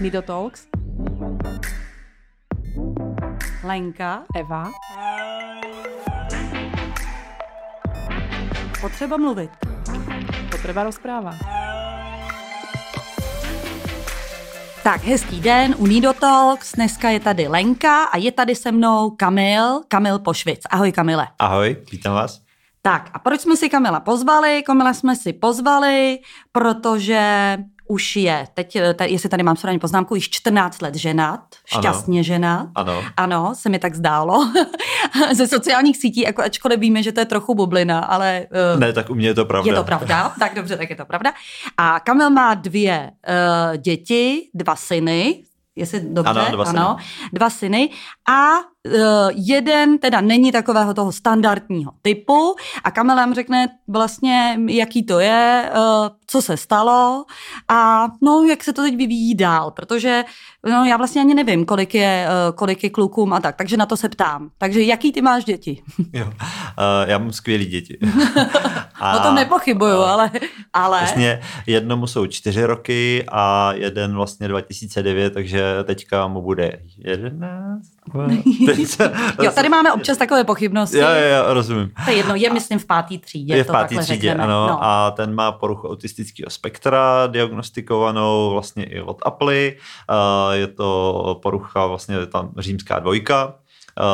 Mido Talks. Lenka. Eva. Potřeba mluvit. Potřeba rozpráva. Tak, hezký den u Nido Talks. Dneska je tady Lenka a je tady se mnou Kamil, Kamil Pošvic. Ahoj Kamile. Ahoj, vítám vás. Tak a proč jsme si Kamila pozvali? Kamila jsme si pozvali, protože už je, teď, tady, jestli tady mám správně poznámku, již 14 let ženat, šťastně ano. ženat. Ano. Ano, se mi tak zdálo. Ze sociálních sítí, jako ačkoliv víme, že to je trochu bublina, ale... Uh, ne, tak u mě je to pravda. Je to pravda, tak dobře, tak je to pravda. A Kamil má dvě uh, děti, dva syny, jestli dobře, ano, dva syny. ano, dva syny a jeden teda není takového toho standardního typu a Kamelem řekne vlastně, jaký to je, uh, co se stalo a no, jak se to teď vyvíjí dál, protože no, já vlastně ani nevím, kolik je, uh, kolik je klukům a tak, takže na to se ptám. Takže jaký ty máš děti? jo, uh, já mám skvělý děti. a, o tom nepochybuju, uh, ale, ale... Vlastně jednomu jsou čtyři roky a jeden vlastně 2009, takže teďka mu bude jedenáct. Jo, tady máme občas takové pochybnosti. Já, já, rozumím. To je jedno, je myslím v pátý třídě. Je v pátý třídě, řekneme. ano. No. A ten má poruchu autistického spektra, diagnostikovanou vlastně i od Apple. Je to porucha vlastně tam římská dvojka. Uh,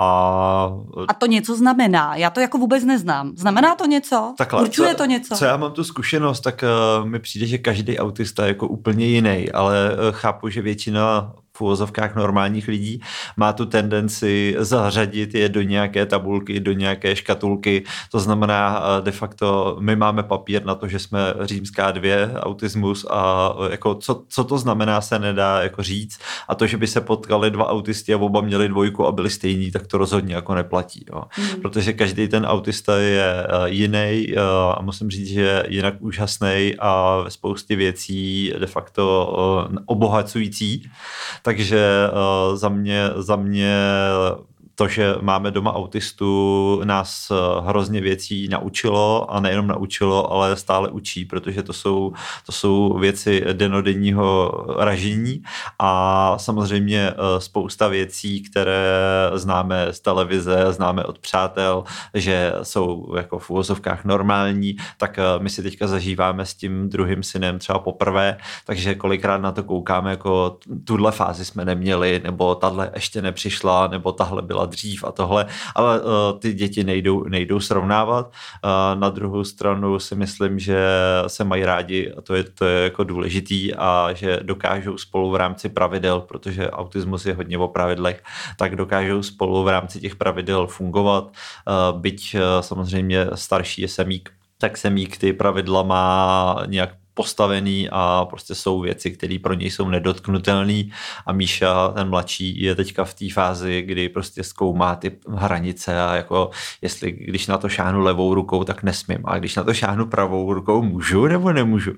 a... a to něco znamená. Já to jako vůbec neznám. Znamená to něco? Takhle, Určuje co, to něco? Co já mám tu zkušenost, tak uh, mi přijde, že každý autista je jako úplně jiný, ale uh, chápu, že většina v úvozovkách normálních lidí, má tu tendenci zařadit je do nějaké tabulky, do nějaké škatulky. To znamená, de facto my máme papír na to, že jsme římská dvě, autismus a jako co, co to znamená, se nedá jako říct. A to, že by se potkali dva autisti a oba měli dvojku a byli stejní, tak to rozhodně jako neplatí. Jo. Hmm. Protože každý ten autista je jiný a musím říct, že je jinak úžasný a ve spoustě věcí de facto obohacující. Takže uh, za mě, za mě to, že máme doma autistu, nás eh, hrozně věcí naučilo a nejenom naučilo, ale stále učí, protože to jsou, to jsou věci denodenního ražení. A samozřejmě eh, spousta věcí, které známe z televize, známe od přátel, že jsou jako v úvozovkách normální, tak eh, my si teďka zažíváme s tím druhým synem třeba poprvé, takže kolikrát na to koukáme, jako tuhle fázi jsme neměli, nebo tahle ještě nepřišla, nebo tahle byla dřív a tohle, ale uh, ty děti nejdou, nejdou srovnávat. Uh, na druhou stranu si myslím, že se mají rádi a to je, to je jako důležitý a že dokážou spolu v rámci pravidel, protože autismus je hodně o pravidlech, tak dokážou spolu v rámci těch pravidel fungovat, uh, byť samozřejmě starší je semík, tak semík ty pravidla má nějak postavený a prostě jsou věci, které pro něj jsou nedotknutelné a Míša, ten mladší, je teďka v té fázi, kdy prostě zkoumá ty hranice a jako jestli když na to šáhnu levou rukou, tak nesmím a když na to šáhnu pravou rukou, můžu nebo nemůžu.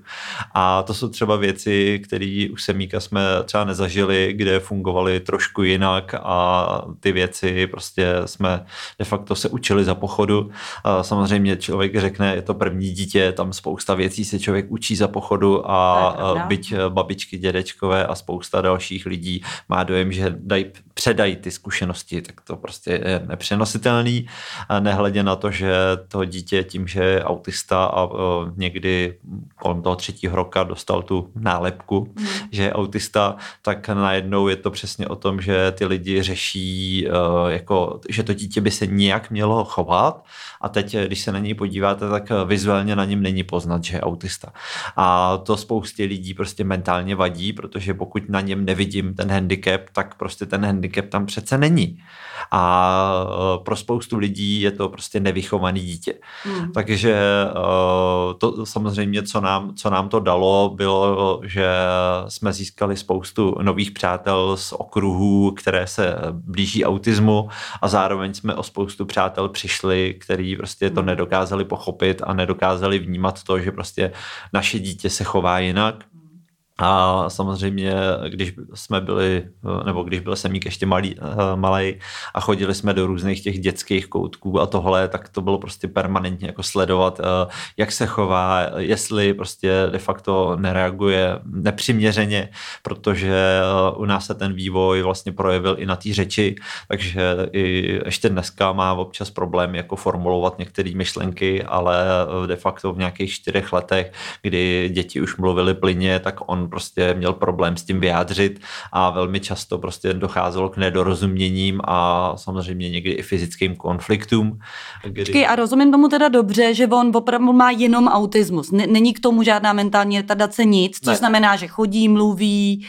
A to jsou třeba věci, které u Semíka jsme třeba nezažili, kde fungovaly trošku jinak a ty věci prostě jsme de facto se učili za pochodu. A samozřejmě člověk řekne, je to první dítě, tam spousta věcí se člověk učí za za pochodu a byť babičky, dědečkové a spousta dalších lidí má dojem, že daj, předají ty zkušenosti, tak to prostě je nepřenositelný. A nehledě na to, že to dítě tím, že je autista a uh, někdy kolem toho třetího roka dostal tu nálepku, mm. že je autista, tak najednou je to přesně o tom, že ty lidi řeší, uh, jako, že to dítě by se nějak mělo chovat a teď, když se na něj podíváte, tak vizuálně na něm není poznat, že je autista. A to spoustě lidí prostě mentálně vadí, protože pokud na něm nevidím ten handicap, tak prostě ten handicap tam přece není. A e, pro spoustu lidí je to prostě nevychovaný dítě. Hmm. Takže e, to samozřejmě, co nám, co nám to dalo, bylo, že jsme získali spoustu nových přátel z okruhů, které se blíží autismu a zároveň jsme o spoustu přátel přišli, který prostě to hmm. nedokázali pochopit a nedokázali vnímat to, že prostě naše dítě se chová jinak A samozřejmě, když jsme byli, nebo když byl Semík ještě malý, malý a chodili jsme do různých těch dětských koutků a tohle, tak to bylo prostě permanentně jako sledovat, jak se chová, jestli prostě de facto nereaguje nepřiměřeně, protože u nás se ten vývoj vlastně projevil i na té řeči, takže i ještě dneska má občas problém jako formulovat některé myšlenky, ale de facto v nějakých čtyřech letech, kdy děti už mluvili plyně, tak on prostě měl problém s tím vyjádřit a velmi často prostě docházelo k nedorozuměním a samozřejmě někdy i fyzickým konfliktům. Kdy... Počkej, a rozumím tomu teda dobře, že on opravdu má jenom autismus. Není k tomu žádná mentální retardace nic, což ne. znamená, že chodí, mluví,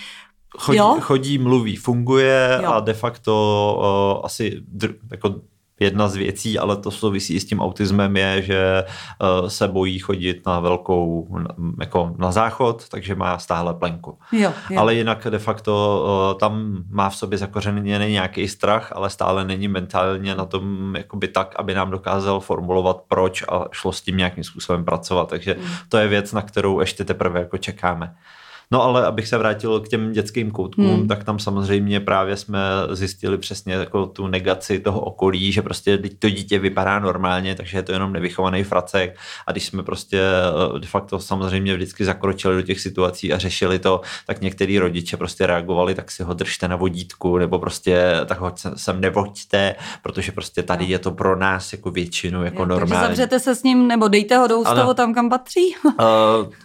Chodí, chodí, mluví, funguje jo. a de facto uh, asi dr- jako jedna z věcí, ale to souvisí s tím autismem, je, že uh, se bojí chodit na velkou, jako na záchod, takže má stále plenku. Jo, jo. Ale jinak de facto uh, tam má v sobě zakořeněný nějaký strach, ale stále není mentálně na tom jakoby tak, aby nám dokázal formulovat proč a šlo s tím nějakým způsobem pracovat. Takže mm. to je věc, na kterou ještě teprve jako čekáme. No ale abych se vrátil k těm dětským koutkům, hmm. tak tam samozřejmě právě jsme zjistili přesně jako tu negaci toho okolí, že prostě to dítě vypadá normálně, takže je to jenom nevychovaný fracek a když jsme prostě eh, de facto samozřejmě vždycky zakročili do těch situací a řešili to, tak některý rodiče prostě reagovali, tak si ho držte na vodítku nebo prostě tak ho sem nevoďte, protože prostě tady je to pro nás jako většinu jako normální. Takže zavřete se s ním nebo dejte ho do ústavu tam, kam patří? uh,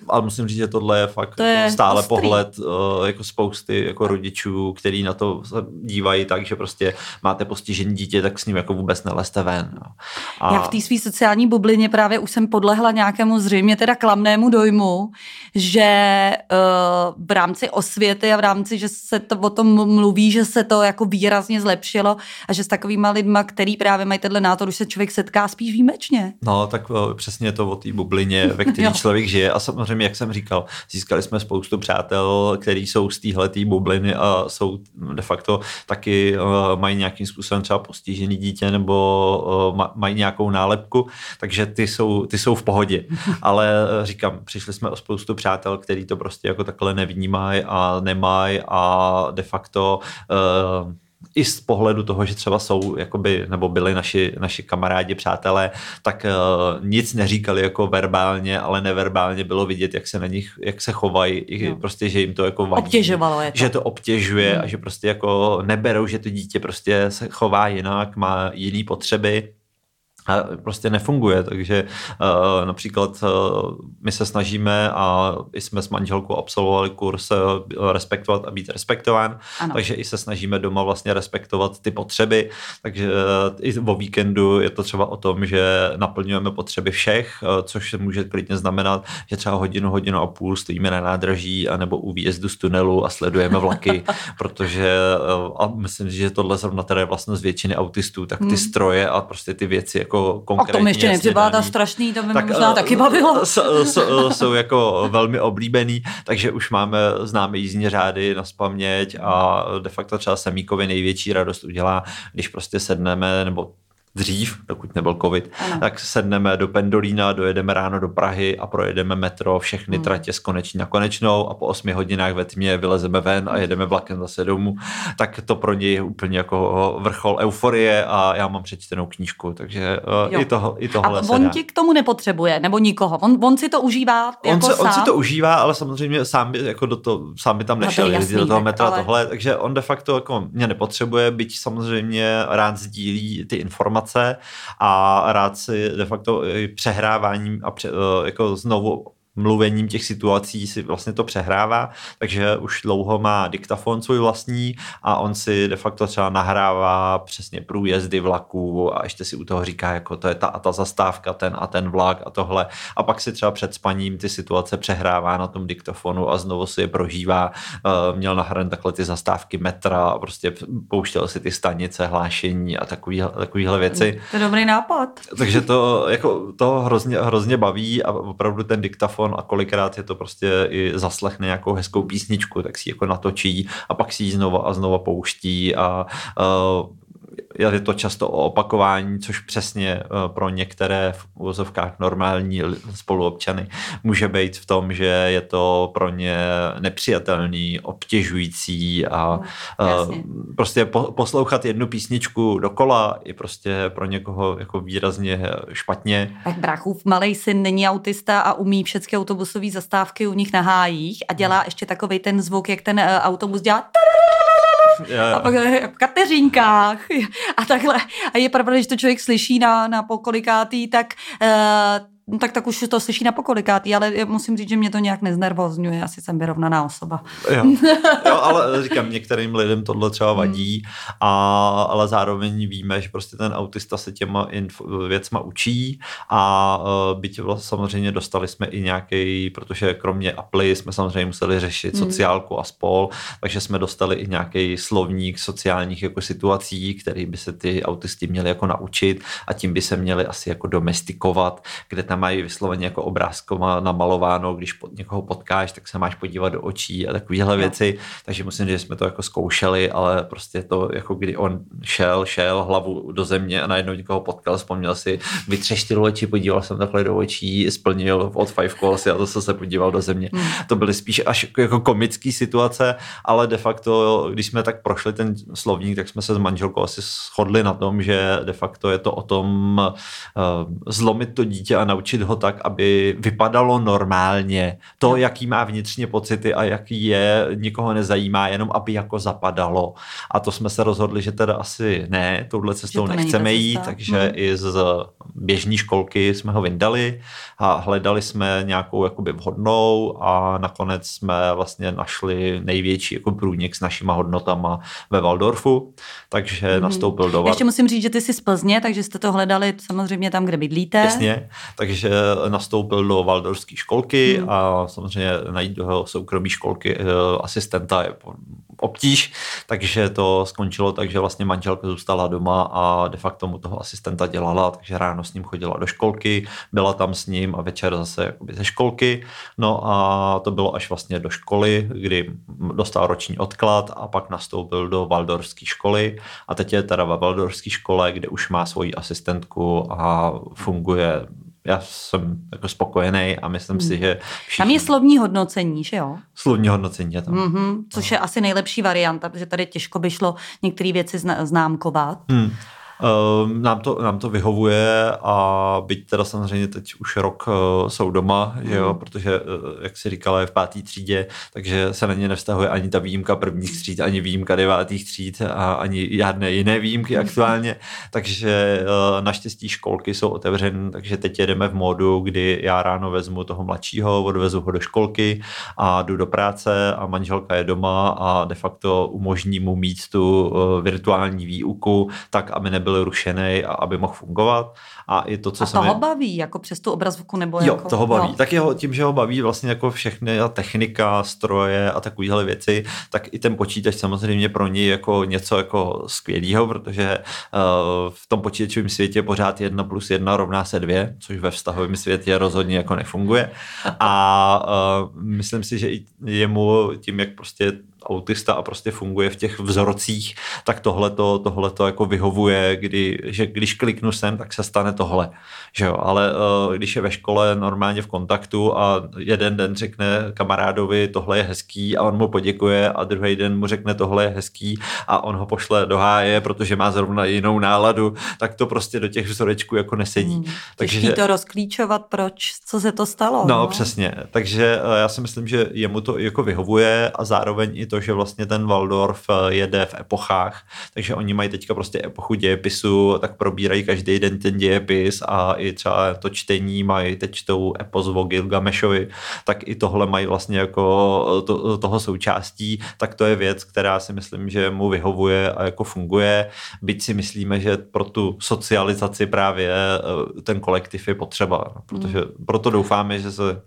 ale musím říct, že tohle je fakt to je stále Ostrý. pohled uh, jako spousty jako rodičů, který na to se dívají tak, že prostě máte postižený dítě, tak s ním jako vůbec neleste ven. No. A... Já v té své sociální bublině právě už jsem podlehla nějakému zřejmě teda klamnému dojmu, že uh, v rámci osvěty a v rámci, že se to o tom mluví, že se to jako výrazně zlepšilo a že s takovýma lidma, který právě mají tenhle názor, už se člověk setká spíš výjimečně. No, tak uh, přesně to o té bublině, ve které člověk žije a samozřejmě, jak jsem říkal, získali jsme spoustu přátel, který jsou z téhle bubliny a jsou de facto taky uh, mají nějakým způsobem třeba postižený dítě nebo uh, mají nějakou nálepku, takže ty jsou, ty jsou v pohodě. Ale uh, říkám, přišli jsme o spoustu přátel, který to prostě jako takhle nevnímají a nemají a de facto uh, i z pohledu toho, že třeba jsou, jakoby, nebo byli naši, naši kamarádi, přátelé, tak uh, nic neříkali jako verbálně, ale neverbálně bylo vidět, jak se na nich, jak se chovají, no. prostě, že jim to jako vadí. Obtěžovalo je to. Že to obtěžuje hmm. a že prostě jako neberou, že to dítě prostě se chová jinak, má jiné potřeby a prostě nefunguje, takže uh, například uh, my se snažíme a i jsme s manželkou absolvovali kurz uh, respektovat a být respektován, ano. takže i se snažíme doma vlastně respektovat ty potřeby, takže uh, i o víkendu je to třeba o tom, že naplňujeme potřeby všech, uh, což může klidně znamenat, že třeba hodinu, hodinu a půl stojíme na nádraží a nebo u výjezdu z tunelu a sledujeme vlaky, protože uh, a myslím, že tohle zrovna teda je vlastně z většiny autistů, tak ty hmm. stroje a prostě ty věci jako jako konkrétně. A to mi ještě nepřipadá strašný, to by tak, mě možná uh, taky bavilo. Jsou, jsou, jsou jako velmi oblíbený, takže už máme známe jízdní řády na spaměť a de facto třeba Semíkovi největší radost udělá, když prostě sedneme, nebo dřív, dokud nebyl covid, ano. tak sedneme do Pendolína, dojedeme ráno do Prahy a projedeme metro, všechny hmm. tratě z koneční na konečnou a po 8 hodinách ve tmě vylezeme ven a jedeme vlakem zase domů, tak to pro něj je úplně jako vrchol euforie a já mám přečtenou knížku, takže uh, i, toho, i tohle A on ti k tomu nepotřebuje, nebo nikoho, on, on si to užívá jako on, se, sám? on si to užívá, ale samozřejmě sám by, jako do to, sám by tam nešel, no jasný, do toho metra ale... tohle, takže on de facto jako mě nepotřebuje, byť samozřejmě rád sdílí ty informace informace a rád si de facto přehráváním a pře, eh, jako znovu mluvením těch situací si vlastně to přehrává, takže už dlouho má diktafon svůj vlastní a on si de facto třeba nahrává přesně průjezdy vlaků a ještě si u toho říká, jako to je ta a ta zastávka, ten a ten vlak a tohle a pak si třeba před spaním ty situace přehrává na tom diktafonu a znovu si je prožívá. Uh, měl nahrané takhle ty zastávky metra a prostě pouštěl si ty stanice, hlášení a takový, takovýhle věci. To je dobrý nápad. Takže to jako to hrozně, hrozně baví a opravdu ten diktafon telefon a kolikrát je to prostě i zaslechne nějakou hezkou písničku, tak si jako natočí a pak si ji znova a znova pouští a uh, je to často o opakování, což přesně pro některé v úvozovkách normální spoluobčany může být v tom, že je to pro ně nepřijatelný, obtěžující a no, prostě poslouchat jednu písničku dokola je prostě pro někoho jako výrazně špatně. Tak bráchův malý syn není autista a umí všechny autobusové zastávky u nich na hájích a dělá ještě takový ten zvuk, jak ten eh, autobus dělá a pak v kateřinkách a takhle. A je pravda, že to člověk slyší na, na pokolikátý, tak uh, No tak tak už to slyší na pokolikátý, ale musím říct, že mě to nějak neznervozňuje, asi jsem vyrovnaná osoba. Jo, jo ale říkám, některým lidem tohle třeba hmm. vadí, a, ale zároveň víme, že prostě ten autista se těma inf- věcma učí a uh, byť vlastně samozřejmě dostali jsme i nějaký, protože kromě Apple jsme samozřejmě museli řešit hmm. sociálku a spol, takže jsme dostali i nějaký slovník sociálních jako situací, který by se ty autisti měli jako naučit a tím by se měli asi jako domestikovat, kde tam mají vysloveně jako obrázkoma namalováno, když pod někoho potkáš, tak se máš podívat do očí a takovéhle věci, takže musím říct, že jsme to jako zkoušeli, ale prostě to jako kdy on šel, šel hlavu do země a najednou někoho potkal, vzpomněl si, vytřeštil oči, podíval jsem takhle do očí, splnil od Five Calls a to se podíval do země. Hmm. To byly spíš až jako komické situace, ale de facto, když jsme tak prošli ten slovník, tak jsme se s manželkou asi shodli na tom, že de facto je to o tom uh, zlomit to dítě a naučit naučit ho tak, aby vypadalo normálně. To, jaký má vnitřně pocity a jaký je, nikoho nezajímá, jenom aby jako zapadalo. A to jsme se rozhodli, že teda asi ne, touhle cestou nechceme jít, takže hmm. i z běžní školky jsme ho vyndali a hledali jsme nějakou jakoby vhodnou a nakonec jsme vlastně našli největší jako průnik s našima hodnotama ve Waldorfu, takže hmm. nastoupil do Ještě musím říct, že ty jsi z Plzně, takže jste to hledali samozřejmě tam, kde bydlíte. Jasně, takže nastoupil do Waldorfské školky hmm. a samozřejmě najít do soukromé školky eh, asistenta je obtíž, takže to skončilo tak, že vlastně manželka zůstala doma a de facto mu toho asistenta dělala, takže ráno s ním chodila do školky, byla tam s ním a večer zase jakoby ze školky. No a to bylo až vlastně do školy, kdy dostal roční odklad a pak nastoupil do Waldorfské školy a teď je teda ve Waldorfské škole, kde už má svoji asistentku a funguje já jsem jako spokojený a myslím hmm. si, že všichni... Tam je slovní hodnocení, že jo? Slovní hodnocení je tam. Mm-hmm, což no. je asi nejlepší varianta, protože tady těžko by šlo některé věci známkovat. Hmm. Ehm, nám to, nám to vyhovuje a byť teda samozřejmě teď už rok uh, jsou doma, mm. že jo, hmm. protože, uh, jak si říkala, je v pátý třídě, takže se na ně nevztahuje ani ta výjimka prvních tříd, ani výjimka devátých tříd a ani žádné jiné výjimky aktuálně, takže uh, naštěstí školky jsou otevřené, takže teď jedeme v módu, kdy já ráno vezmu toho mladšího, odvezu ho do školky a jdu do práce a manželka je doma a de facto umožní mu mít tu uh, virtuální výuku tak, aby nebyl byl rušený a aby mohl fungovat. A i to, co a se toho mi... baví, jako přes tu obrazovku nebo jo, jako... toho baví. No. Tak jeho, tím, že ho baví vlastně jako všechny technika, stroje a takovéhle věci, tak i ten počítač samozřejmě pro něj jako něco jako skvělého, protože uh, v tom počítačovém světě pořád jedna plus jedna rovná se dvě, což ve vztahovém světě rozhodně jako nefunguje. A uh, myslím si, že i jemu tím, jak prostě autista a prostě funguje v těch vzorcích, tak tohle to jako vyhovuje, kdy, že když kliknu sem, tak se stane tohle. Že jo? Ale uh, když je ve škole normálně v kontaktu a jeden den řekne kamarádovi, tohle je hezký a on mu poděkuje a druhý den mu řekne, tohle je hezký a on ho pošle do háje, protože má zrovna jinou náladu, tak to prostě do těch vzorečků jako nesedí. Hmm, Takže to rozklíčovat, proč, co se to stalo. No, no? přesně. Takže uh, já si myslím, že jemu to jako vyhovuje a zároveň i to, že vlastně ten Waldorf eh, jede v epochách, takže oni mají teďka prostě epochu dějepisu, tak probírají každý den ten dějepis a i třeba to čtení mají, teď čtou epos o Gilgamešovi, tak i tohle mají vlastně jako eh, to, toho součástí, tak to je věc, která si myslím, že mu vyhovuje a jako funguje, byť si myslíme, že pro tu socializaci právě eh, ten kolektiv je potřeba, no, protože hmm. proto doufáme, že se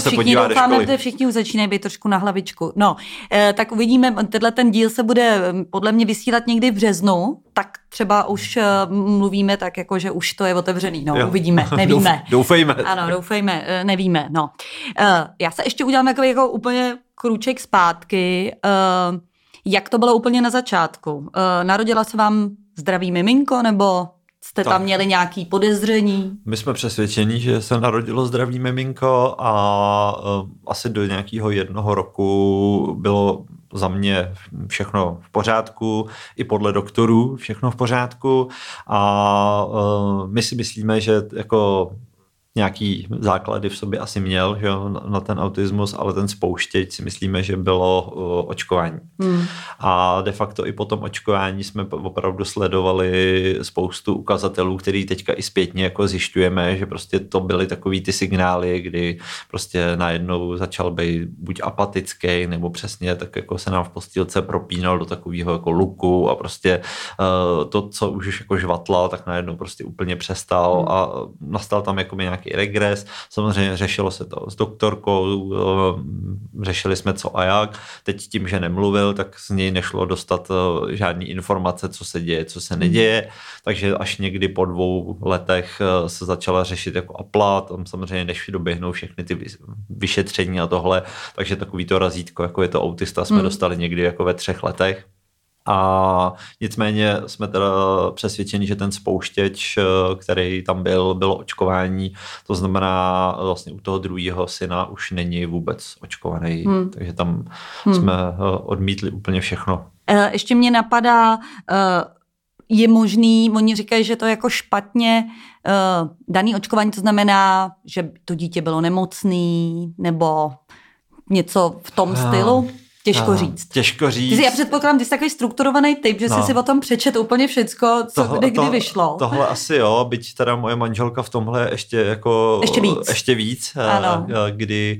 to všichni doufáme, že všichni už začínají být trošku na hlavičku. No, eh, tak uvidíme, tenhle ten díl se bude mm, podle mě vysílat někdy v březnu, tak třeba už eh, mluvíme tak, jako že už to je otevřený. No, jo. uvidíme, nevíme. Doufejme. Ano, doufejme, eh, nevíme. No. Eh, já se ještě udělám takový jako úplně kruček zpátky. Eh, Jak to bylo úplně na začátku? E, narodila se vám zdravý miminko nebo jste tak. tam měli nějaký podezření? My jsme přesvědčeni, že se narodilo zdravý miminko a uh, asi do nějakého jednoho roku bylo za mě všechno v pořádku, i podle doktorů všechno v pořádku a uh, my si myslíme, že jako nějaký základy v sobě asi měl že jo, na ten autismus, ale ten spouštěč si myslíme, že bylo uh, očkování. Hmm. A de facto i po tom očkování jsme opravdu sledovali spoustu ukazatelů, který teďka i zpětně jako zjišťujeme, že prostě to byly takový ty signály, kdy prostě najednou začal být buď apatický, nebo přesně tak jako se nám v postýlce propínal do takového jako luku a prostě uh, to, co už jako žvatlal, tak najednou prostě úplně přestal hmm. a nastal tam jako nějaký nějaký regres. Samozřejmě řešilo se to s doktorkou, eh, řešili jsme co a jak. Teď tím, že nemluvil, tak z něj nešlo dostat eh, žádný informace, co se děje, co se neděje. Takže až někdy po dvou letech eh, se začala řešit jako apla, tam samozřejmě než doběhnou všechny ty vyšetření a tohle. Takže takový to razítko, jako je to autista, jsme hmm. dostali někdy jako ve třech letech. A nicméně jsme teda přesvědčeni, že ten spouštěč, eh, který tam byl, bylo očkování. To znamená, vlastně u toho druhého syna už není vůbec očkovaný, hmm. takže tam hmm. jsme eh, odmítli úplně všechno. Eh, ještě mě napadá, je možný, oni říkají, že to je jako špatně daný očkování, to znamená, že to dítě bylo nemocný, nebo něco v tom stylu? Těžko no, říct. Těžko říct. Ty jsi, já předpokládám, ty jsi takový strukturovaný typ, že no. jsi si o tom přečet úplně všecko, co tohle, kdy, kdy vyšlo. Tohle asi jo, byť teda moje manželka v tomhle ještě jako... Ještě víc. Ještě víc, eh, ano. Eh, kdy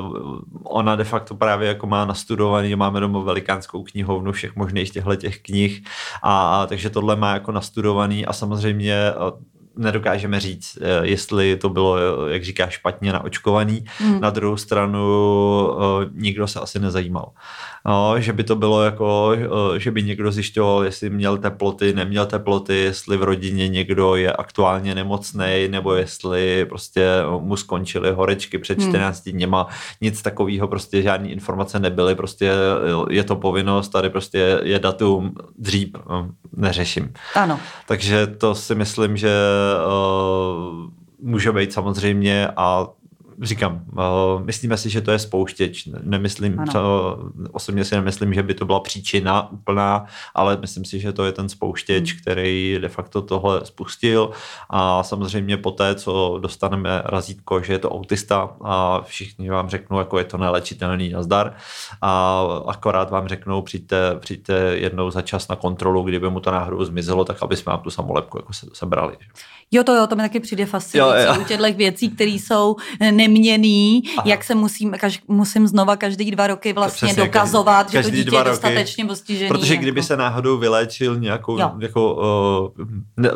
uh, ona de facto právě jako má nastudovaný, máme doma velikánskou knihovnu všech možných těchto těch knih, a, a takže tohle má jako nastudovaný a samozřejmě nedokážeme říct, eh, jestli to bylo, eh, jak říká, špatně naočkovaný. Hmm. Na druhou stranu eh, nikdo se asi nezajímal. No, že by to bylo jako, že by někdo zjišťoval, jestli měl teploty, neměl teploty, jestli v rodině někdo je aktuálně nemocný, nebo jestli prostě mu skončily horečky před 14 hmm. dněma. Nic takového, prostě žádné informace nebyly, prostě je to povinnost, tady prostě je datum, dřív neřeším. Ano. Takže to si myslím, že může být samozřejmě a říkám, uh, myslíme si, že to je spouštěč. Nemyslím, to, osobně si nemyslím, že by to byla příčina úplná, ale myslím si, že to je ten spouštěč, hmm. který de facto tohle spustil a samozřejmě po té, co dostaneme razítko, že je to autista a všichni vám řeknou, jako je to nelečitelný nazdar a akorát vám řeknou, přijďte, přijďte jednou za čas na kontrolu, kdyby mu to náhodou zmizelo, tak aby jsme vám tu samolepku jako se, sebrali. Jo, to jo, to mi taky přijde fascinující u těchto věcí, které jsou neměný, Aha. jak se musím, kaž, musím znova každý dva roky vlastně Přesně, dokazovat, každý, že to dítě je dostatečně postižený. Protože kdyby jako. se náhodou vyléčil nějakou, jo. jako, uh, ne,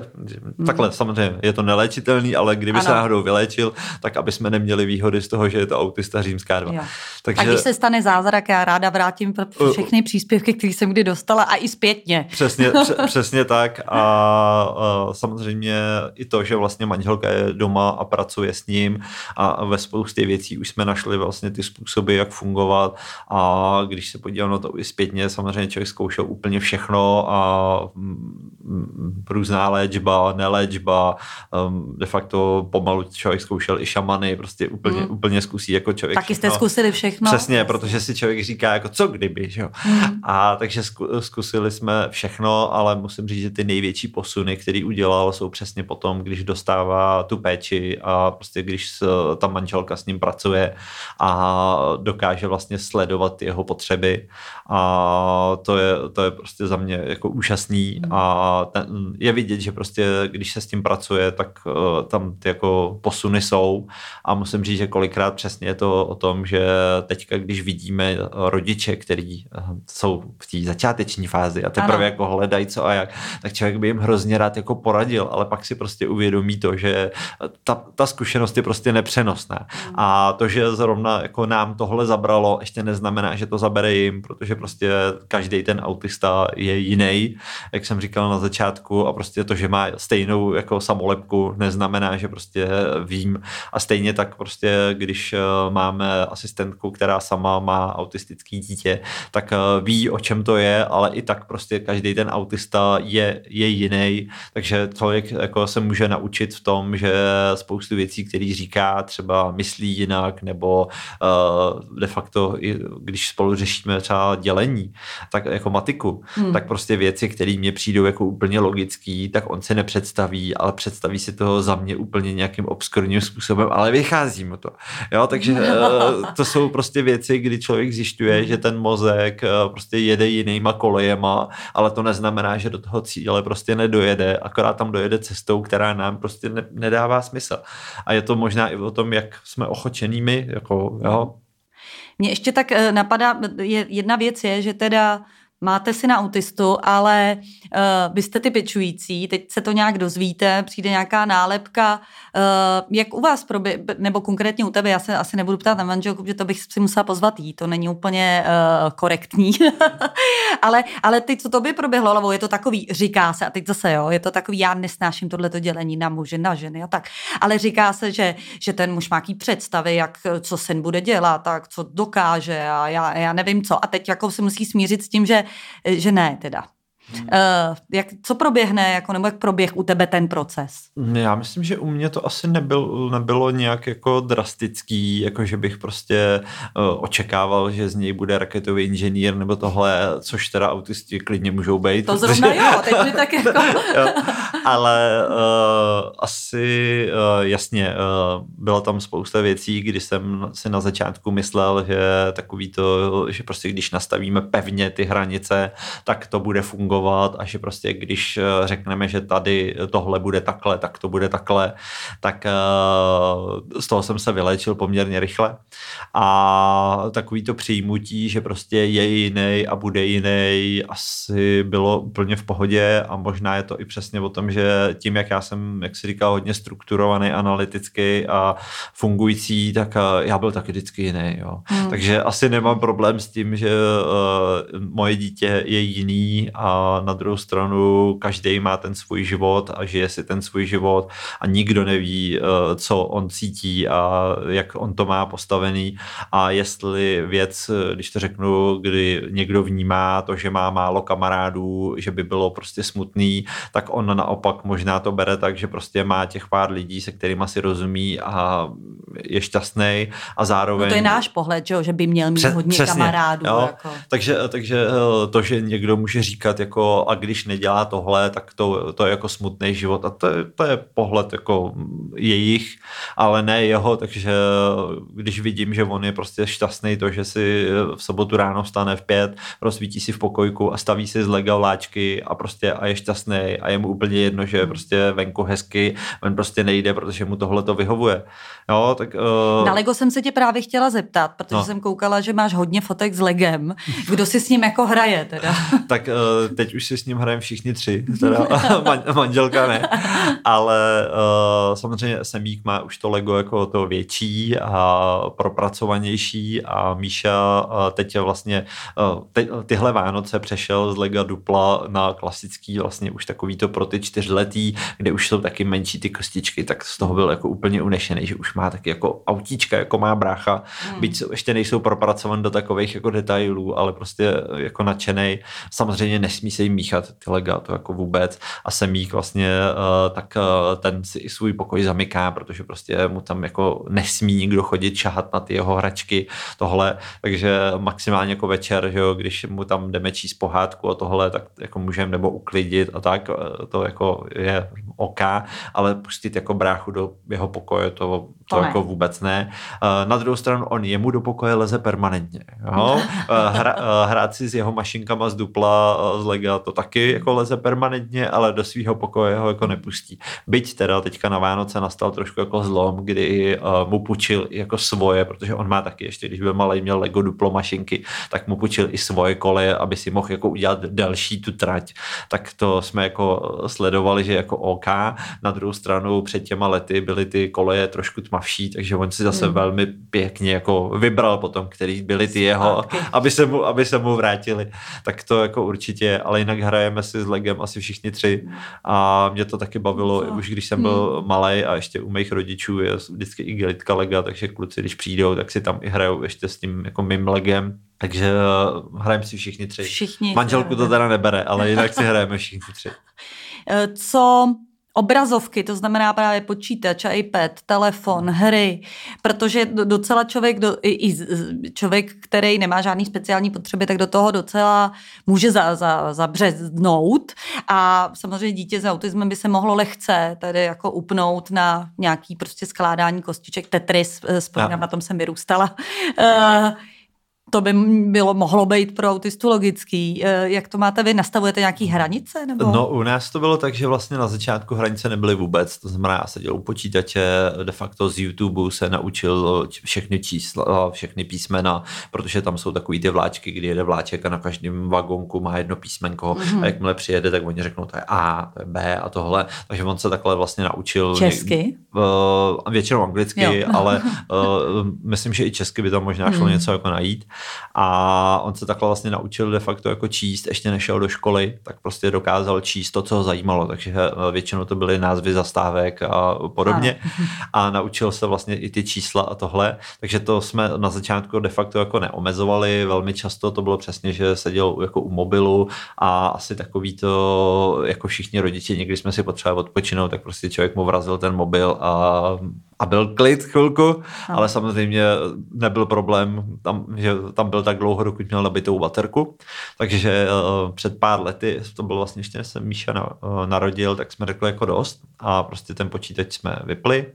takhle hmm. samozřejmě je to neléčitelný, ale kdyby ano. se náhodou vyléčil, tak aby jsme neměli výhody z toho, že je to autista římská 2. Jo. Takže, a když se stane zázrak, já ráda vrátím pro všechny příspěvky, které jsem kdy dostala a i zpětně. Přesně, přesně tak a, a samozřejmě i to, že vlastně manželka je doma a pracuje s ním a ve spoustě věcí už jsme našli vlastně ty způsoby, jak fungovat a když se podívám na to i zpětně, samozřejmě člověk zkoušel úplně všechno a mm, různá léčba, neléčba, um, de facto pomalu člověk zkoušel i šamany, prostě úplně, mm. úplně zkusí jako člověk. Taky jste zkusili všechno. Přesně, protože si člověk říká jako co kdyby, že jo. Mm. A takže zkusili jsme všechno, ale musím říct, že ty největší posuny, který udělal, jsou přesně potom tom, když dostává tu péči a prostě když ta manželka s ním pracuje a dokáže vlastně sledovat jeho potřeby a to je, to je prostě za mě jako úžasný mm. a ten, je vidět, že prostě když se s tím pracuje, tak uh, tam ty jako posuny jsou a musím říct, že kolikrát přesně je to o tom, že teďka, když vidíme rodiče, kteří uh, jsou v té začáteční fázi a teprve ano. jako hledají co a jak, tak člověk by jim hrozně rád jako poradil, ale pak si prostě prostě uvědomí to, že ta, ta zkušenost je prostě nepřenosná. Špatné. A to, že zrovna jako nám tohle zabralo, ještě neznamená, že to zabere jim, protože prostě každý ten autista je jiný, jak jsem říkal na začátku, a prostě to, že má stejnou jako samolepku, neznamená, že prostě vím. A stejně tak prostě, když eh, máme asistentku, která sama má autistický dítě, tak eh, ví, o čem to je, ale i tak prostě každý ten autista je, je jiný, takže člověk jako se může naučit v tom, že spoustu věcí, které říká, třeba myslí jinak, nebo uh, de facto, když spolu řešíme třeba dělení, tak jako matiku, hmm. tak prostě věci, které mě přijdou jako úplně logický, tak on se nepředstaví, ale představí si to za mě úplně nějakým obskurním způsobem, ale vychází mu to. Jo, takže uh, to jsou prostě věci, kdy člověk zjišťuje, že ten mozek uh, prostě jede jinýma kolejema, ale to neznamená, že do toho cíle prostě nedojede, akorát tam dojede cestou, která nám prostě ne, nedává smysl. A je to možná i o tom, jak jsme ochočený my, jako, jo. Mně ještě tak eh, napadá, jedna věc je, že teda máte si na autistu, ale uh, vy jste ty pečující, teď se to nějak dozvíte, přijde nějaká nálepka, uh, jak u vás probě, nebo konkrétně u tebe, já se asi nebudu ptát na manželku, protože to bych si musela pozvat jí, to není úplně uh, korektní, ale, ale teď, co to by proběhlo hlavou, je to takový, říká se, a teď zase jo, je to takový, já nesnáším tohleto dělení na muže, na ženy a tak, ale říká se, že, že ten muž má představy, jak, co syn bude dělat, tak co dokáže a já, já nevím co. A teď jako se musí smířit s tím, že že ne teda. Hmm. Uh, jak, co proběhne, jako, nebo jak proběh u tebe ten proces? Já myslím, že u mě to asi nebyl, nebylo nějak jako drastický, jako že bych prostě uh, očekával, že z něj bude raketový inženýr nebo tohle, což teda autisti klidně můžou být. To protože... zrovna jo, teď mi tak jako... jo, ale uh, asi uh, jasně, uh, byla tam spousta věcí, kdy jsem si na začátku myslel, že takový to, že prostě když nastavíme pevně ty hranice, tak to bude fungovat a že prostě když řekneme, že tady tohle bude takhle, tak to bude takhle, tak eh, z toho jsem se vylečil poměrně rychle. A takový to přijmutí, že prostě je jiný a bude jiný, asi bylo úplně v pohodě a možná je to i přesně o tom, že tím, jak já jsem, jak si říkal, hodně strukturovaný, analytický a fungující, tak eh, já byl taky vždycky jiný. Jo. Hmm. Takže asi nemám problém s tím, že uh, moje dítě je jiný a na druhou stranu každý má ten svůj život a žije si ten svůj život a nikdo neví, eh, co on cítí a jak on to má postavený a jestli věc, když to řeknu, kdy někdo vnímá to, že má málo kamarádů, že by bylo prostě smutný, tak on naopak možná to bere tak, že prostě má těch pár lidí, se kterými si rozumí a je šťastný a zároveň... No to je náš pohled, že, že by měl mít Pře- hodně přesně, kamarádů. Jo? Jako. Takže, takže eh, to, že někdo může říkat, jako a když nedělá tohle, tak to, to je jako smutný život a to je, to je pohled jako jejich, ale ne jeho, takže když vidím, že on je prostě šťastný to, že si v sobotu ráno vstane v pět, rozsvítí si v pokojku a staví si z lega vláčky a prostě a je šťastný a je mu úplně jedno, že je prostě venku hezky, on prostě nejde, protože mu tohle to vyhovuje. Jo, tak, uh... Na Lego jsem se tě právě chtěla zeptat, protože no. jsem koukala, že máš hodně fotek s Legem. Kdo si s ním jako hraje teda? tak uh, teď už si s ním hrajeme všichni tři, teda man, manželka ne, ale uh, samozřejmě Semík má už to Lego jako to větší a propracovanější a Míša uh, teď vlastně uh, te, tyhle Vánoce přešel z Lega Dupla na klasický vlastně už takový to pro ty čtyřletý, kde už jsou taky menší ty kostičky, tak z toho byl jako úplně unešený, že už má taky jako autíčka, jako má brácha, hmm. byť ještě nejsou propracované do takových jako detailů, ale prostě jako nadšený. Samozřejmě nesmí se jim míchat ty lega, to jako vůbec. A Semík vlastně, uh, tak uh, ten si i svůj pokoj zamyká, protože prostě mu tam jako nesmí nikdo chodit šahat na ty jeho hračky, tohle, takže maximálně jako večer, že jo, když mu tam jdeme číst pohádku a tohle, tak jako můžeme nebo uklidit a tak, eh, to jako je OK, ale pustit jako bráchu do jeho pokoje, to, to, to jako vůbec ne. Na druhou stranu on jemu do pokoje leze permanentně. Jo? Hra, hrát si s jeho mašinkama z dupla, z lega, to taky jako leze permanentně, ale do svého pokoje ho jako nepustí. Byť teda teďka na Vánoce nastal trošku jako zlom, kdy mu půjčil jako svoje, protože on má taky ještě, když byl malý, měl Lego duplo mašinky, tak mu půjčil i svoje koleje, aby si mohl jako udělat delší tu trať. Tak to jsme jako sledovali, že jako OK. Na druhou stranu před těma lety byly ty koleje trošku tmavší, takže on si zase Hmm. velmi pěkně jako vybral potom, který byly ty jeho, aby se, mu, aby se mu vrátili. Tak to jako určitě, ale jinak hrajeme si s Legem asi všichni tři a mě to taky bavilo, Co? už když jsem byl malý a ještě u mých rodičů je vždycky igelitka Lega, takže kluci, když přijdou, tak si tam i hrajou ještě s tím jako mým Legem. Takže uh, hrajeme si všichni tři. Všichni. Manželku to teda nebere, ale jinak si hrajeme všichni tři. Eh, Co obrazovky, to znamená právě počítač, iPad, telefon, hry, protože do- docela člověk, do, i, i člověk, který nemá žádný speciální potřeby, tak do toho docela může za, za, zabřeznout a samozřejmě dítě s autismem by se mohlo lehce tady jako upnout na nějaký prostě skládání kostiček, Tetris, eh, vzpomínám, na tom jsem vyrůstala. Eh, to by bylo, mohlo být pro autistu logický. Eh, Jak to máte vy? Nastavujete nějaký hranice? Nebo? No u nás to bylo tak, že vlastně na začátku hranice nebyly vůbec, to znamená, já seděl u počítače, de facto z YouTube se naučil všechny čísla, všechny písmena, protože tam jsou takový ty vláčky, kdy jede vláček a na každém vagónku má jedno písmenko Mhm. a jakmile přijede, tak oni řeknou, to je A, to je B a tohle, takže on se takhle vlastně naučil. Česky? Uh, většinou anglicky, Jo. ale uh, myslím, že i česky by tam možná šlo Hmm. něco jako najít. A on se takhle vlastně naučil de facto jako číst, ještě nešel do školy, tak prostě dokázal číst to, co ho zajímalo. Takže eh, většinou to byly názvy zastávek a podobně. A naučil se vlastně i ty čísla a tohle. Takže to jsme na začátku de facto jako neomezovali. Velmi často to bylo přesně, že seděl jako u mobilu a asi takový to, jako všichni rodiče, někdy jsme si potřebovali odpočinout, tak prostě člověk mu vrazil ten mobil a a byl klid chvilku, No. ale samozřejmě nebyl problém, tam, že tam byl tak dlouho, dokud měl nabitou baterku. Takže uh, před pár lety, to bylo vlastně ještě, než se Míša na, uh, narodil, tak jsme řekli jako dost a prostě ten počítač jsme vypli,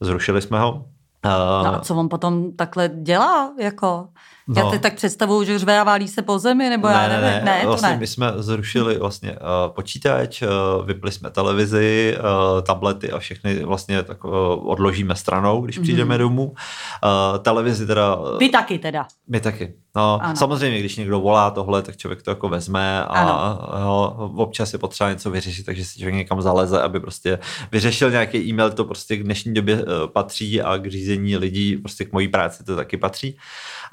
zrušili jsme ho. No a co on potom takhle dělá? Jako? Já No. teď tak představuju, že řve a válí se po zemi, nebo já ne, nevím. Ne, to vlastně ne. my jsme zrušili vlastně uh, počítač, uh, vypli jsme televizi, uh, tablety a všechny vlastně tak uh, odložíme stranou, když přijdeme domů. Uh, televizi teda... Vy taky teda. My taky. No, Ano. samozřejmě, když někdo volá tohle, tak člověk to jako vezme a jo, občas je potřeba něco vyřešit, takže si člověk někam zaleze, aby prostě vyřešil nějaký e-mail, to prostě k dnešní době eh, patří a k řízení lidí, prostě k mojí práci to taky patří.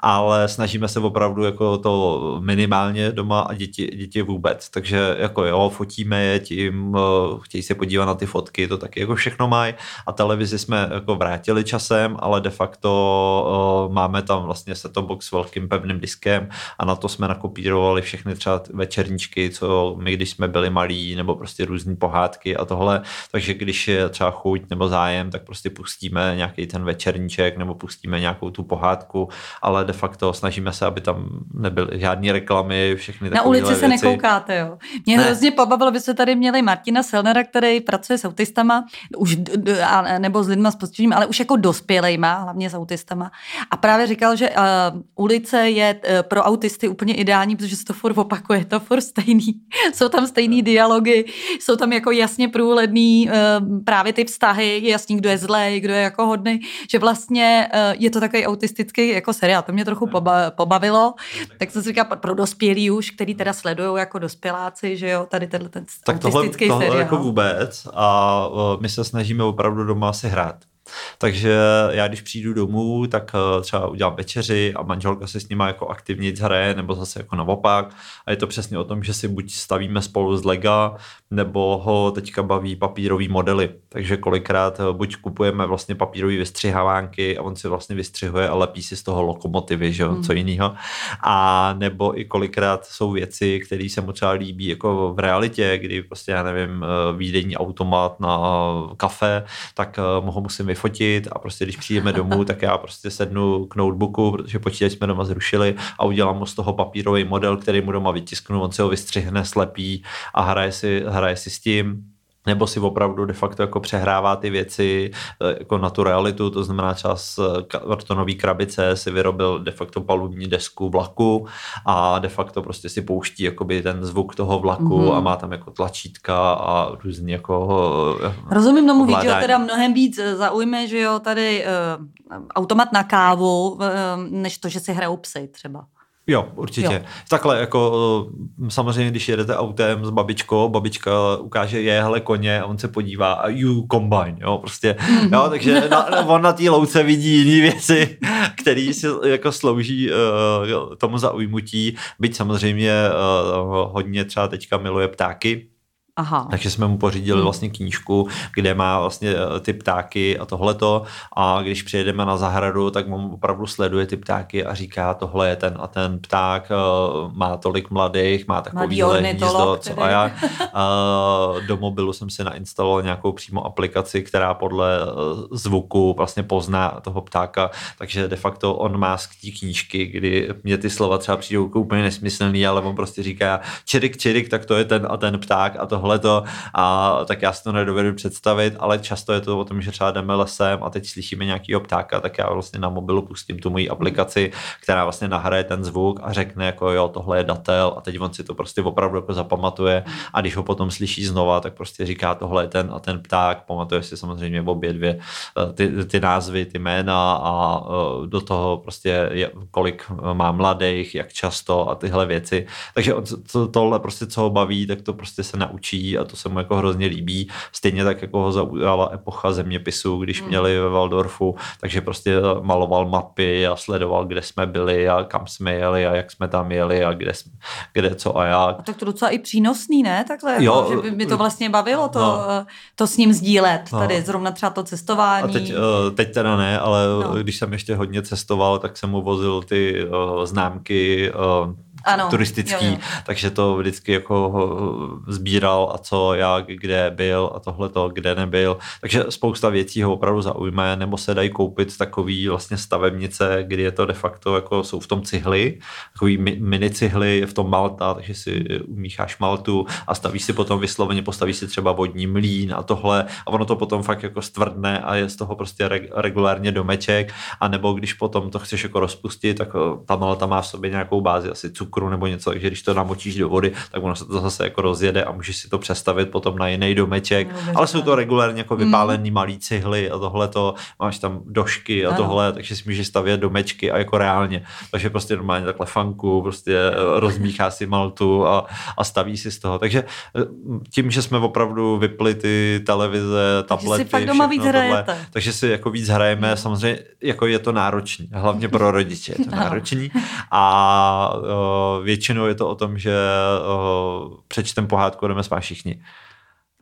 Ale snažíme se opravdu jako to minimálně doma a děti, děti vůbec. Takže jako jo, fotíme je tím, eh, chtějí se podívat na ty fotky, to taky jako všechno mají. A televizi jsme jako vrátili časem, ale de facto uh, máme tam vlastně set box s velkým pevným diskem a na to jsme nakopírovali všechny třeba večerníčky, co my, když jsme byli malí, nebo prostě různé pohádky a tohle. Takže když je třeba chuť nebo zájem, tak prostě pustíme nějaký ten večerníček nebo pustíme nějakou tu pohádku, ale de facto snažíme se, aby tam nebyly žádné reklamy, všechny Na ulici se věci. nekoukáte, jo. Mě Ne. hrozně pobavilo, by se tady měli Martina Selnera, který pracuje s autistama, už, a- nebo s lidma s postižením, ale už jako dospělejma, hlavně s autistama. A právě říkal, že uh, ulice je uh, pro autisty úplně ideální, protože se to furt opakuje, je to furt stejný. jsou tam stejný dialogy, jsou tam jako jasně průhledný uh, právě ty vztahy, je jasný, kdo je zlej, kdo je jako hodný, že vlastně uh, je to takový autistický jako seriál. To mě trochu poba- pobavilo. Tak jsem si říkala, pro dospělí už, který teda sledují jako dospěláci, že jo, tady tenhle ten tak tohle, autistický tohle seriál. jako vůbec a my se snažíme opravdu doma si hrát. Takže já když přijdu domů, tak uh, třeba udělám večeři a manželka se s nima jako aktivně hraje, nebo zase jako naopak. A je to přesně o tom, že si buď stavíme spolu z Lega, nebo ho teďka baví papírový modely. Takže kolikrát uh, buď kupujeme vlastně papírový vystřihavánky a on si vlastně vystřihuje a lepí si z toho lokomotivy, že jo, Hmm. co jiného. A nebo i kolikrát jsou věci, které se mu třeba líbí jako v realitě, kdy prostě, já nevím, eh, výdejní automat na kafe, tak eh, mu ho musím vyfotit a prostě když přijdeme domů, tak já prostě sednu k notebooku, protože počítač jsme doma zrušili a udělám mu z toho papírový model, který mu doma vytisknu, on si ho vystřihne, slepí a hraje si, hraje si s tím nebo si opravdu de facto jako přehrává ty věci eh, jako na tu realitu, to znamená třeba z kartonové krabice si vyrobil de facto palubní desku vlaku a de facto prostě si pouští jakoby ten zvuk toho vlaku Mhm. a má tam jako tlačítka a různý jako eh, Rozumím tomu ovládání. teda mnohem víc eh, zaujme, že jo, tady uh, automat na kávu, uh, než to, že si hrajou psy třeba. Jo, určitě. Jo. Takhle jako samozřejmě, když jedete autem s babičkou, babička ukáže je, hele koně a on se podívá a you combine, jo, prostě, mm-hmm. jo, takže na, on na té louce vidí jiné věci, které si jako slouží uh, tomu zaujmutí, byť samozřejmě uh, hodně třeba teďka miluje ptáky, Aha. Takže jsme mu pořídili hmm. vlastně knížku, kde má vlastně eh, ty ptáky a tohleto a když přijedeme na zahradu, tak on opravdu sleduje ty ptáky a říká, tohle je ten a ten pták, eh, má tolik mladých, má takový hnízdo, co a já. Do mobilu jsem si nainstaloval nějakou přímo aplikaci, která podle eh, zvuku vlastně pozná toho ptáka, takže de facto on má z té knížky, kdy mě ty slova třeba přijdou jako úplně nesmyslný, ale on prostě říká čirik, čirik, tak to je ten a ten pták a tohle tohleto, a tak já si to nedovedu představit, ale často je to o tom, že třeba jdeme lesem a teď slyšíme nějakýho ptáka, tak já vlastně na mobilu pustím tu moji aplikaci, která vlastně nahraje ten zvuk a řekne jako jo, tohle je datel. A teď on si to prostě opravdu jako zapamatuje. A když ho potom slyší znova, tak prostě říká tohle je ten a ten pták, pamatuje si samozřejmě obě dvě eh, ty, ty názvy, ty jména a eh, do toho prostě je, kolik má mladých, jak často a tyhle věci. Takže to, tohle prostě, co ho baví, tak to prostě se naučí učí a to se mu jako hrozně líbí. Stejně tak jako ho zaujala epocha zeměpisu, když hmm. měli ve Waldorfu, takže prostě maloval mapy a sledoval, kde jsme byli a kam jsme jeli a jak jsme tam jeli a kde, jsme, kde co a jak. A tak to docela i přínosný, ne? Takhle, jo, jako, že by mi to vlastně bavilo to, no. to s ním sdílet, no. tady zrovna třeba to cestování. A teď, eh, teď teda ne, ale no. když jsem ještě hodně cestoval, tak jsem mu vozil ty uh, známky ano, turistický, jo, jo. takže to vždycky jako sbíral a co, jak, kde byl a tohle to, kde nebyl. Takže spousta věcí ho opravdu zaujme, nebo se dají koupit takový vlastně stavebnice, kdy je to de facto jako jsou v tom cihly, takový mini cihly v tom malta, takže si umícháš maltu a stavíš si potom vysloveně, postavíš si třeba vodní mlín a tohle a ono to potom fakt jako stvrdne a je z toho prostě regulárně domeček a nebo když potom to chceš jako rozpustit, tak ta malta má v sobě nějakou bázi asi cukru cukru nebo něco, takže když to namočíš do vody, tak ono se to zase jako rozjede a můžeš si to přestavit potom na jiný domeček. No, ale jsou to regulárně jako vypálený mm. malý cihly a tohle to, máš tam došky a ano. tohle, takže si můžeš stavět domečky a jako reálně. Takže prostě normálně takhle fanku, prostě rozmíchá si maltu a, a staví si z toho. Takže eh, tím, že jsme opravdu vypli ty televize, tablety, takže si fakt doma víc tohle, takže si jako víc hrajeme, samozřejmě jako je to náročný, hlavně pro rodiče je to náročný a uh, většinou je to o tom, že uh, přečtem pohádku jdeme spát všichni.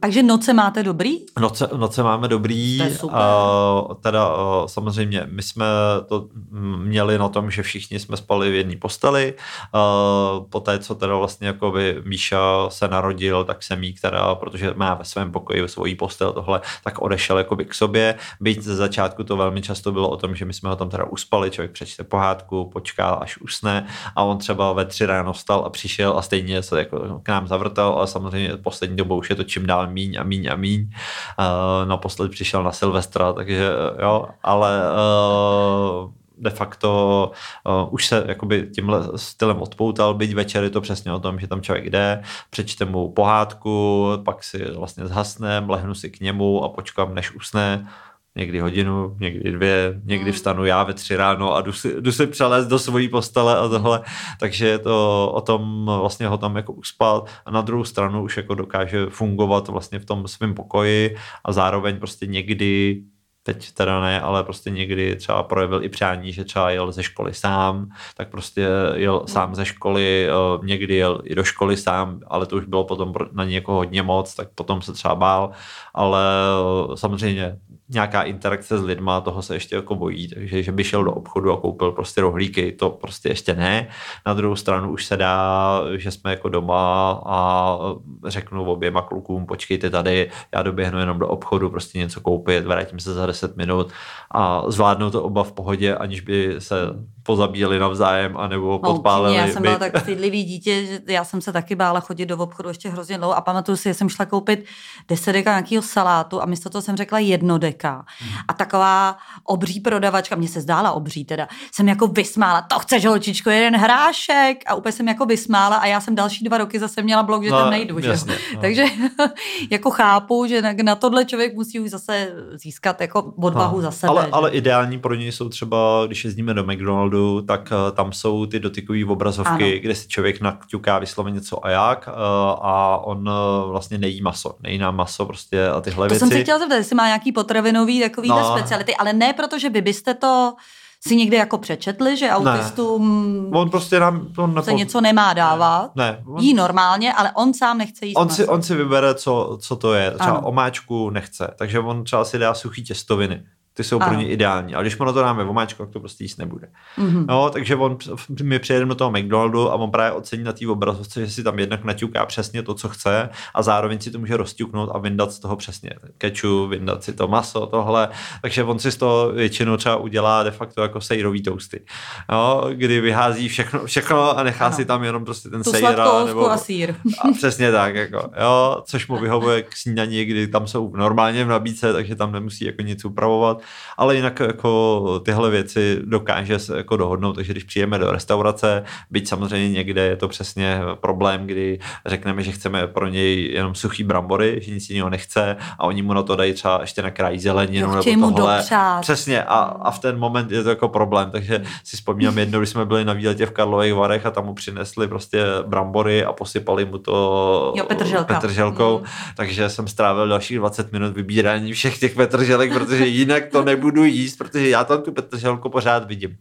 Takže noce máte dobrý? Noce, noce máme dobrý. To je super. Uh, teda uh, samozřejmě, my jsme to měli na tom, že všichni jsme spali v jedné posteli. Uh, poté, co teda vlastně jako by Míša se narodil, tak jsem jí, která, protože má ve svém pokoji svoji postel tohle, tak odešel jakoby k sobě. Byť ze začátku to velmi často bylo o tom, že my jsme ho tam teda uspali, člověk přečte pohádku, počká, až usne a on třeba ve tři ráno vstal a přišel a stejně se jako k nám zavrtal, ale samozřejmě poslední dobou už je to čím dál míň a míň a míň. Uh, naposled přišel na Silvestra, takže jo, ale uh, de facto uh, už se jakoby tímhle stylem odpoutal, byť večer je to přesně o tom, že tam člověk jde, přečte mu pohádku, pak si vlastně zhasne, lehnu si k němu a počkám, než usne někdy hodinu, někdy dvě, někdy hmm. vstanu já ve tři ráno a jdu si, jdu si přelézt do svojí postele a tohle, takže je to o tom vlastně ho tam jako uspat. A na druhou stranu už jako dokáže fungovat vlastně v tom svém pokoji a zároveň prostě někdy teď teda ne, ale prostě někdy třeba projevil i přání, že třeba jel ze školy sám, tak prostě jel sám ze školy, eh, někdy jel i do školy sám, ale to už bylo potom na někoho hodně moc, tak potom se třeba bál, ale eh, samozřejmě nějaká interakce s lidma, toho se ještě jako bojí, takže že by šel do obchodu a koupil prostě rohlíky, to prostě ještě ne. Na druhou stranu už se dá, že jsme jako doma a řeknu oběma klukům, počkejte tady, já doběhnu jenom do obchodu, prostě něco koupit, vrátím se za 10 minut a zvládnou to oba v pohodě, aniž by se pozabíjeli navzájem anebo no, podpálili. Já jsem byla tak stydlivý dítě, že já jsem se taky bála chodit do obchodu ještě hrozně dlouho a pamatuju si, že jsem šla koupit deset deka nějakého salátu a místo toho jsem řekla jednodek republika. A taková obří prodavačka, mně se zdála obří teda, jsem jako vysmála, to chceš holčičko, jeden hrášek a úplně jsem jako vysmála a já jsem další dva roky zase měla blok, že No, tam nejdu. Že? jasně, no. Takže jako chápu, že na, na tohle člověk musí už zase získat jako odvahu No, za sebe. ale, že? ale ideální pro ně jsou třeba, když jezdíme do McDonaldu, tak uh, tam jsou ty dotykové obrazovky, Ano. kde si člověk nakťuká vysloveně co a jak uh, a on uh, vlastně nejí maso. Nejí nám maso prostě a tyhle To věci. jsem se chtěla zeptat, jestli má nějaký potravinový takovýhle No. speciality, ale ne protože vy byste to si někdy jako přečetli, že autistům On prostě nám... On se nepo- něco nemá dávat. Ne, on, Jí normálně, ale on sám nechce jíst on, si, maso. on si vybere, co, co to je. Třeba Ano. omáčku nechce, takže on třeba si dá suchý těstoviny. Ty jsou pro Ano. ně ideální. Ale když mu na to dáme omáčku, tak to prostě jíst nebude. Mhm. No, takže on, my přijedeme do toho McDonaldu a on právě ocení na té obrazovce, že si tam jednak naťuká přesně to, co chce a zároveň si to může rozťuknout a vyndat z toho přesně kečup, vyndat si to maso, tohle. Takže on si z toho většinou třeba udělá de facto jako sejrový toasty. No, kdy vyhází všechno, všechno a nechá Ano. si tam jenom prostě ten Tu sladkou Nebo, a sír. a přesně tak, jako, jo, což mu vyhovuje k snídaní, kdy tam jsou normálně v nabídce, takže tam nemusí jako nic upravovat, ale jinak jako tyhle věci dokáže se jako dohodnout, takže když přijeme do restaurace, byť samozřejmě někde je to přesně problém, kdy řekneme, že chceme pro něj jenom suchý brambory, že nic jiného nechce a oni mu na to dají třeba ještě na kraj zeleninu mu nebo tohle. dopřát. Přesně a, a v ten moment je to jako problém, takže si vzpomínám jednou, když jsme byli na výletě v Karlových Varech a tam mu přinesli prostě brambory a posypali mu to Jo, petrželka. petrželkou, Mm. takže jsem strávil dalších 20 minut vybírání všech těch petrželek, protože jinak to nebudu jíst, protože já tam tu petrželku pořád vidím.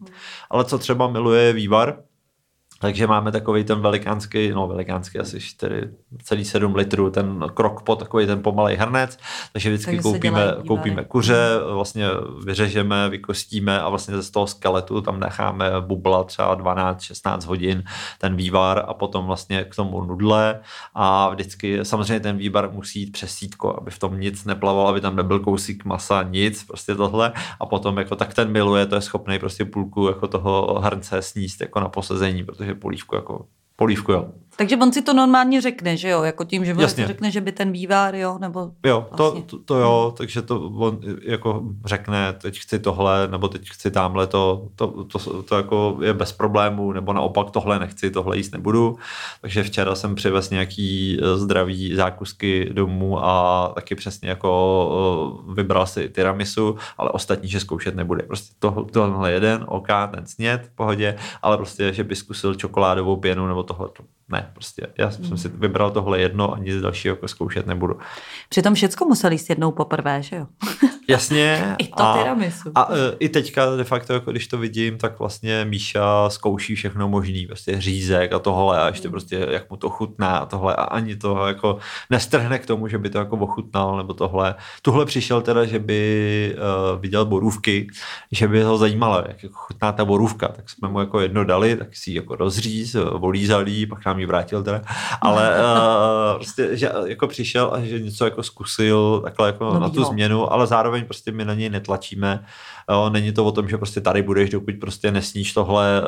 Ale co třeba miluje je vývar, takže máme takový ten velikánský, no velikánský asi 4,7 litrů, ten krokpot, takový ten pomalej hrnec, takže vždycky Takže koupíme, koupíme kuře, vlastně vyřežeme, vykostíme a vlastně z toho skeletu tam necháme bubla třeba 12-16 hodin ten vývar a potom vlastně k tomu nudle. A vždycky samozřejmě ten vývar musí jít přes sítko, aby v tom nic neplavalo, aby tam nebyl kousík masa, nic, prostě tohle. A potom jako tak ten miluje, to je schopný prostě půlku jako toho hrnce sníst jako na posezení, protože polívku jako polívku, jo. Takže on si to normálně řekne, že jo? Jako tím, že on Jasně. si řekne, že by ten vývar, jo? Nebo Jo, to, Vlastně. to, to jo, takže to on jako řekne, teď chci tohle, nebo teď chci tamhle to, to, to, to jako je bez problémů, nebo naopak tohle nechci, tohle jíst nebudu. Takže včera jsem přivez nějaký eh, zdravý zákusky domů a taky přesně jako eh, vybral si tiramisu, ale ostatní, že zkoušet nebude. Prostě to, tohle jeden, ok, ten snět, v pohodě, ale prostě, že by zkusil čokoládovou pěnu nebo tohle, to ne, prostě. Já jsem si vybral tohle jedno a nic dalšího jako zkoušet nebudu. přitom všecko musel jíst jednou poprvé, že jo? Jasně. I to tiramisu. A e, i teďka de facto, jako když to vidím, tak vlastně Míša zkouší všechno možný, prostě řízek a tohle a ještě prostě jak mu to chutná a tohle a ani to jako nestrhne k tomu, že by to jako ochutnal nebo tohle. Tuhle přišel teda, že by uh, viděl borůvky, že by ho zajímalo, jak jako chutná ta borůvka, tak jsme mu jako jedno dali, tak si ji jako rozříz, volízal jí, pak nám ji vrátil teda, ale uh, prostě, že jako přišel a že něco jako zkusil takhle jako na tu Novýho. změnu, ale zároveň prostě my na něj netlačíme. Jo, není to o tom, že prostě tady budeš, dokud prostě nesníš tohle.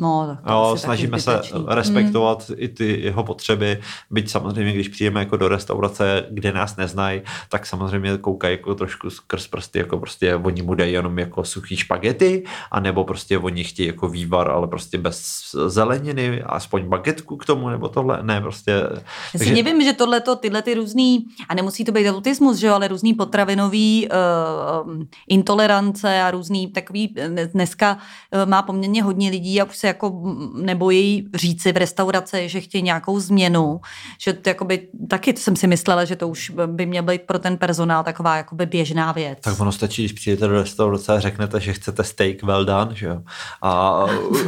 No, tak to Jo, snažíme se zbytečný. respektovat mm. i ty jeho potřeby, byť samozřejmě, když přijdeme jako do restaurace, kde nás neznají, tak samozřejmě koukají jako trošku skrz prsty, jako prostě oni mu dají jenom jako suchý špagety, anebo prostě oni chtějí jako vývar, ale prostě bez zeleniny, aspoň bagetku k tomu, nebo tohle, ne, prostě. Já si nevím, že tohleto, tyhle ty různý, a nemusí to být autismus, že jo, ale různý potravinový uh, intolerance a různý takový, eh, dneska uh, má poměrně hodně lidí a už se jako nebojí říci v restauraci, že chtějí nějakou změnu, že to jakoby, taky jsem si myslela, že to už by měl být pro ten personál taková jakoby běžná věc. Tak ono stačí, když přijdete do restaurace a řeknete, že chcete steak well done, že jo. A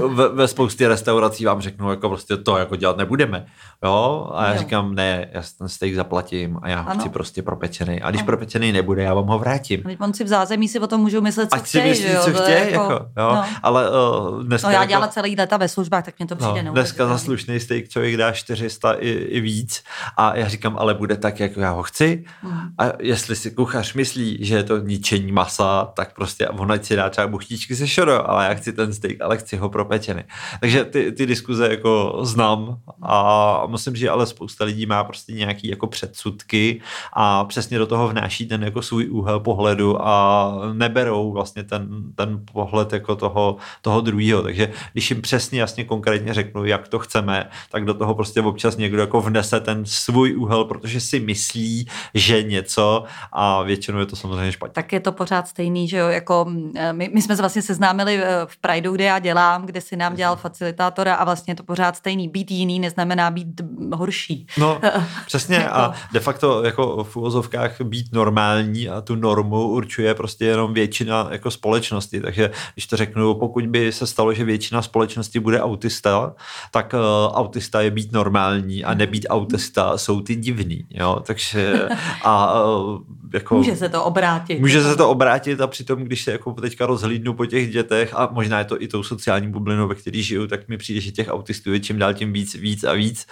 ve, ve spoustě restaurací vám řeknou, jako prostě to jako dělat nebudeme. Jo? A já Jo. říkám, ne, já ten steak zaplatím a já ho Ano. chci prostě propečený. A když Ano. propečený nebude, já vám ho vrátím. On si v zázemí si o tom můžou myslet, co Ať si chtějí, myslí, že jo. co chtějí, jako, jo. No. Ale uh, dneska No já jako, dělala celý leta ve službách, tak mě to přijde No, dneska za slušný steak člověk dá 400 i, i víc a já říkám, ale bude tak, jak já ho chci. Mhm. A jestli si kuchař myslí, že je to ničení masa, tak prostě on ať si dá třeba buchtičky se šoro, ale já chci ten steak, ale chci ho propečený. Takže ty, ty diskuze jako znám a musím říct, že ale spousta lidí má prostě nějaký jako předsudky a přesně do toho vnáší ten jako svůj úhel pohledu a neberou vlastně ten, ten pohled jako toho, toho druhého. Takže když jim přesně jasně konkrétně řeknu, jak to chceme, tak do toho prostě občas někdo jako vnese ten svůj úhel, protože si myslí, že něco a většinou je to samozřejmě špatně. Tak je to pořád stejný, že jo, jako eh, my, my jsme se vlastně seznámili eh, v Prideu, kde já dělám, kde si nám dělal facilitátora a vlastně je to pořád stejný. Být jiný neznamená být horší. No, přesně a de facto jako v úvozovkách být normální a tu normu určuje prostě jenom většina jako společnosti, takže když to řeknu, pokud by se stalo, že většina společnosti bude autista, tak uh, autista je být normální a nebýt autista jsou ty divný, jo, takže a uh, jako... Může se to obrátit. Může se to obrátit a přitom, když se jako teďka rozhlídnu po těch dětech a možná je to i tou sociální bublinou, ve které žiju, tak mi přijde, že těch autistů je čím dál tím víc, víc a víc.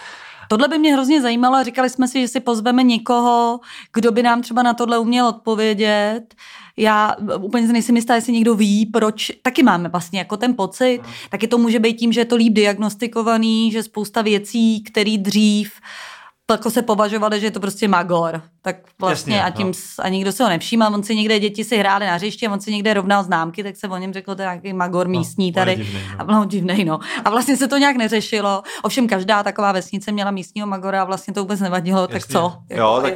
Tohle by mě hrozně zajímalo a říkali jsme si, že si pozveme někoho, kdo by nám třeba na tohle uměl odpovědět. Já úplně nejsem jistá, jestli někdo ví, proč. Taky máme vlastně jako ten pocit. Taky to může být tím, že je to líp diagnostikovaný, že spousta věcí, které dřív jako se považovali, že je to prostě magor tak vlastně Jasně, a tím no. a nikdo se ho nevšímal, on si někde děti si hráli na hřiště, on si někde rovnal známky, tak se o něm řekl, to je nějaký magor no, místní tady. Divnej, no. A bylo divnej, no. A vlastně se to nějak neřešilo. Ovšem každá taková vesnice měla místního magora a vlastně to vůbec nevadilo, Jasně. tak co? Jako, jo, tak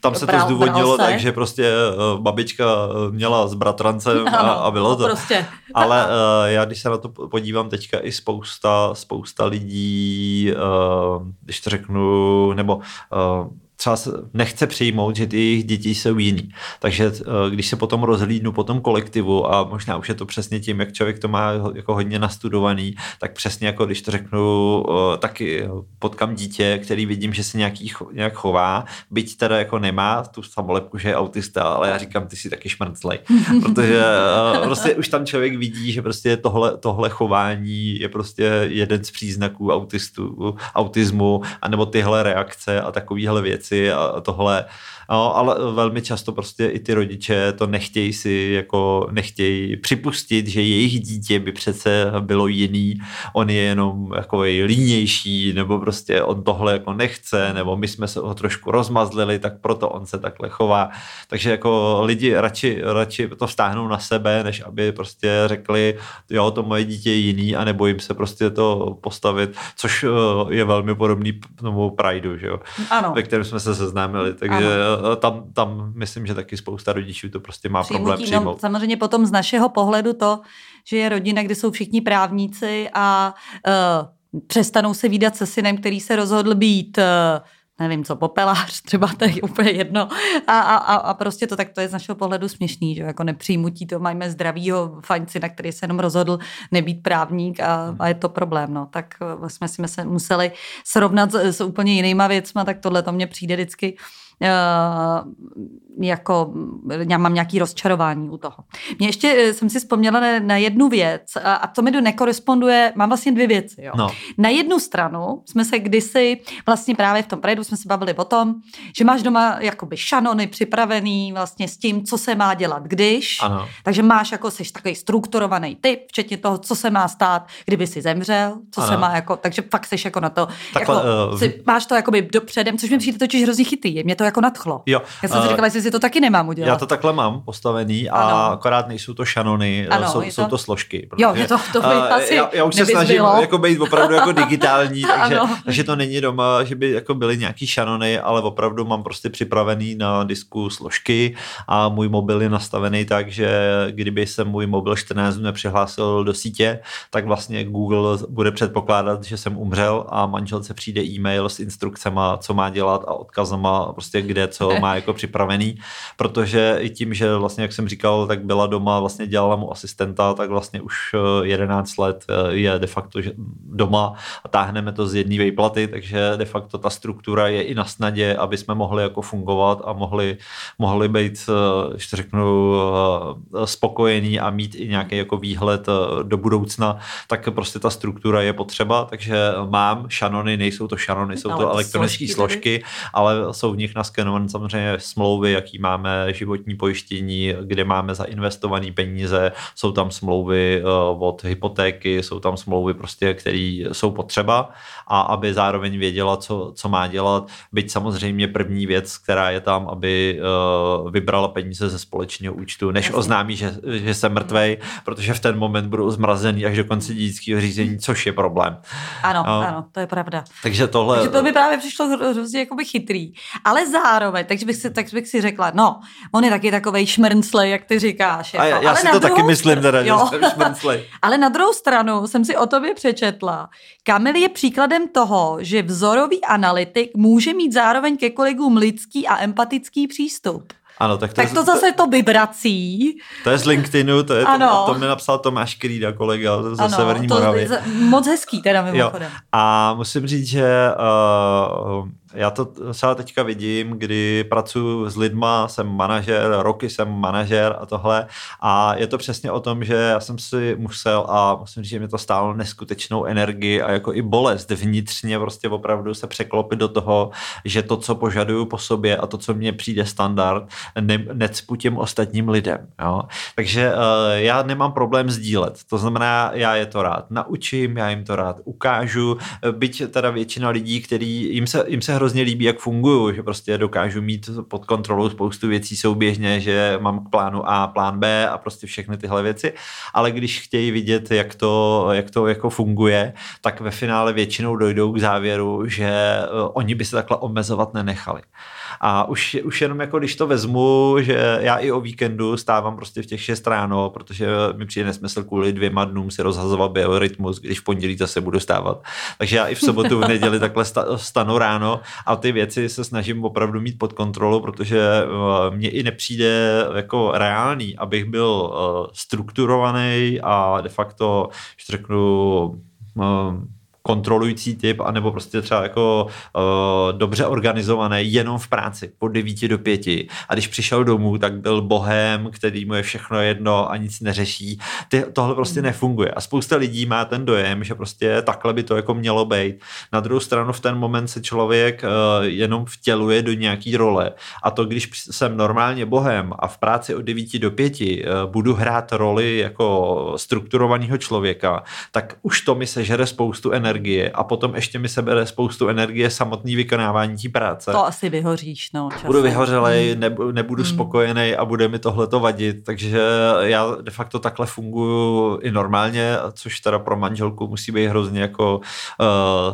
tam se to zdůvodnilo tak, že prostě uh, babička eh, měla s bratrancem a, a bylo to. Prostě. Ale uh, já když se na to podívám teďka i spousta, spousta lidí, uh, když to řeknu, nebo uh, třeba nechce přijmout, že ty jejich děti jsou jiný. Takže eh, když se potom rozhlídnu po tom kolektivu a možná už je to přesně tím, jak člověk to má jako hodně nastudovaný, tak přesně jako když to řeknu, eh, taky potkám dítě, který vidím, že se nějaký, nějak chová, byť teda jako nemá tu samolepku, že je autista, ale já říkám, ty si taky šmrclej. Protože eh, prostě už tam člověk vidí, že prostě tohle, tohle chování je prostě jeden z příznaků autistu, autismu, anebo tyhle reakce a takovéhle věci věci a tohle No, ale velmi často prostě i ty rodiče to nechtějí si, jako nechtějí připustit, že jejich dítě by přece bylo jiný, on je jenom jako línější, nebo prostě on tohle jako nechce, nebo my jsme se ho trošku rozmazlili, tak proto on se takhle chová. Takže jako lidi radši, radši to vztáhnou na sebe, než aby prostě řekli, jo, to moje dítě je jiný a nebojím se prostě to postavit, což eh, je velmi podobný tomu Prideu, že jo? Ano. ve kterém jsme se seznámili. Takže ano tam, tam myslím, že taky spousta rodičů to prostě má Přijmutí, problém no, přijmout. No, samozřejmě potom z našeho pohledu to, že je rodina, kde jsou všichni právníci a uh, přestanou se výdat se synem, který se rozhodl být uh, nevím co, popelář, třeba to je úplně jedno. A, a, a prostě to tak to je z našeho pohledu směšný, že jako nepřijmutí to máme zdravýho na který se jenom rozhodl nebýt právník a, a je to problém, no. Tak jsme si museli srovnat s, s úplně jinýma věcma, tak tohle to mně přijde vždycky uh, jako já mám nějaký rozčarování u toho. Mě ještě eh, jsem si vzpomněla na, na jednu věc a, a to mi do nekoresponduje, mám vlastně dvě věci. Jo. No. Na jednu stranu jsme se kdysi, vlastně právě v tom predu jsme se bavili o tom, že máš doma jakoby šanony připravený vlastně s tím, co se má dělat když, ano. takže máš jako, jsi takový strukturovaný typ, včetně toho, co se má stát, kdyby si zemřel, co ano. se má jako, takže fakt jsi jako na to, Takhle, jako, uh, si, máš to jakoby dopředem, což mi přijde totiž hrozně chytý, mě to jako nadchlo. Jo, Já jsem si říkala, jestli si to taky nemám udělat. Já to takhle mám postavený a ano. akorát nejsou to šanony, ano, jsou, to... jsou to složky. Protože, jo, je to, to by uh, asi já, já už se snažím jako být opravdu jako digitální, takže, takže to není doma, že by jako byly nějaký šanony, ale opravdu mám prostě připravený na disku složky a můj mobil je nastavený tak, že kdyby se můj mobil 14 dnů nepřihlásil do sítě, tak vlastně Google bude předpokládat, že jsem umřel a manželce přijde e-mail s instrukcemi, co má dělat a odkazama, prostě kde co má jako připravený, protože i tím, že vlastně, jak jsem říkal, tak byla doma, vlastně dělala mu asistenta, tak vlastně už 11 eh, let eh, je de facto doma a táhneme to z jedné vejplaty, takže de facto ta struktura je i na snadě, aby jsme mohli jako fungovat a mohli, mohli být, když to řeknu, spokojení a mít i nějaký jako výhled do budoucna, tak prostě ta struktura je potřeba, takže mám šanony, nejsou to šanony, jsou to elektronické složky, ale jsou v nich naskenované samozřejmě smlouvy, jaký máme životní pojištění, kde máme zainvestované peníze, jsou tam smlouvy od hypotéky, jsou tam smlouvy prostě, které jsou potřeba a aby zároveň věděla, co, co má dělat. Byť samozřejmě první věc, která je tam, aby vybrala peníze ze společného účtu, než oznámí, že, že jsem mrtvej, protože v ten moment budou zmrazený až do konce dědického řízení, což je problém. Ano, no. ano, to je pravda. Takže tohle... Takže to by právě přišlo hrozně jakoby chytrý. Ale zároveň, takže bych si, tak bych si řekla, no, on je taky takovej šmrnclej, jak ty říkáš. Jako. A já, já ale si to taky myslím, teda, že jsem šmrnclej. ale na druhou stranu jsem si o tobě přečetla. Kamil je příkladem toho, že vzorový analytik může mít zároveň ke kolegům lidský a empatický přístup. Ano, tak to, tak to je, zase to vibrací. To je z LinkedInu, to je ano. to, to mi napsal Tomáš Krýda, kolega ze ano, Severní to Moravy. Moc hezký teda mimochodem. Jo. A musím říct, že uh, já to třeba teďka vidím, kdy pracuji s lidma, jsem manažer, roky jsem manažer a tohle a je to přesně o tom, že já jsem si musel a musím říct, že mi to stálo neskutečnou energii a jako i bolest vnitřně prostě opravdu se překlopit do toho, že to, co požaduju po sobě a to, co mně přijde standard, ne, necpu těm ostatním lidem. Jo? Takže uh, já nemám problém sdílet, to znamená, já je to rád naučím, já jim to rád ukážu, byť teda většina lidí, který jim se, jim se hrozně líbí, jak fungují, že prostě dokážu mít pod kontrolou spoustu věcí souběžně, že mám k plánu A, plán B a prostě všechny tyhle věci, ale když chtějí vidět, jak to, jak to jako funguje, tak ve finále většinou dojdou k závěru, že eh, oni by se takhle omezovat nenechali. A už, už jenom jako když to vezmu, že já i o víkendu stávám prostě v těch 6 ráno, protože mi přijde nesmysl kvůli dvěma dnům si rozhazovat biorytmus, když v pondělí zase budu stávat. Takže já i v sobotu, v neděli takhle stanu ráno a ty věci se snažím opravdu mít pod kontrolou, protože eh, mně i nepřijde jako reálný, abych byl eh, strukturovaný a de facto, že řeknu, eh, kontrolující typ, anebo prostě třeba jako uh, dobře organizovaný jenom v práci, po 9 do 5. A když přišel domů, tak byl bohem, který mu je všechno jedno a nic neřeší. Ty, tohle prostě hmm. nefunguje. A spousta lidí má ten dojem, že prostě takhle by to jako mělo být. Na druhou stranu v ten moment se člověk uh, jenom vtěluje do nějaký role. A to, když jsem normálně bohem a v práci od 9 do 5 uh, budu hrát roli jako strukturovaného člověka, tak už to mi sežere spoustu energie energie a potom ještě mi sebere spoustu energie samotný vykonávání té práce. To asi vyhoříš, no. Časem. Budu vyhořelej, hmm. nebudu, hmm. spokojený a bude mi tohle to vadit, takže já de facto takhle funguji i normálně, což teda pro manželku musí být hrozně jako uh,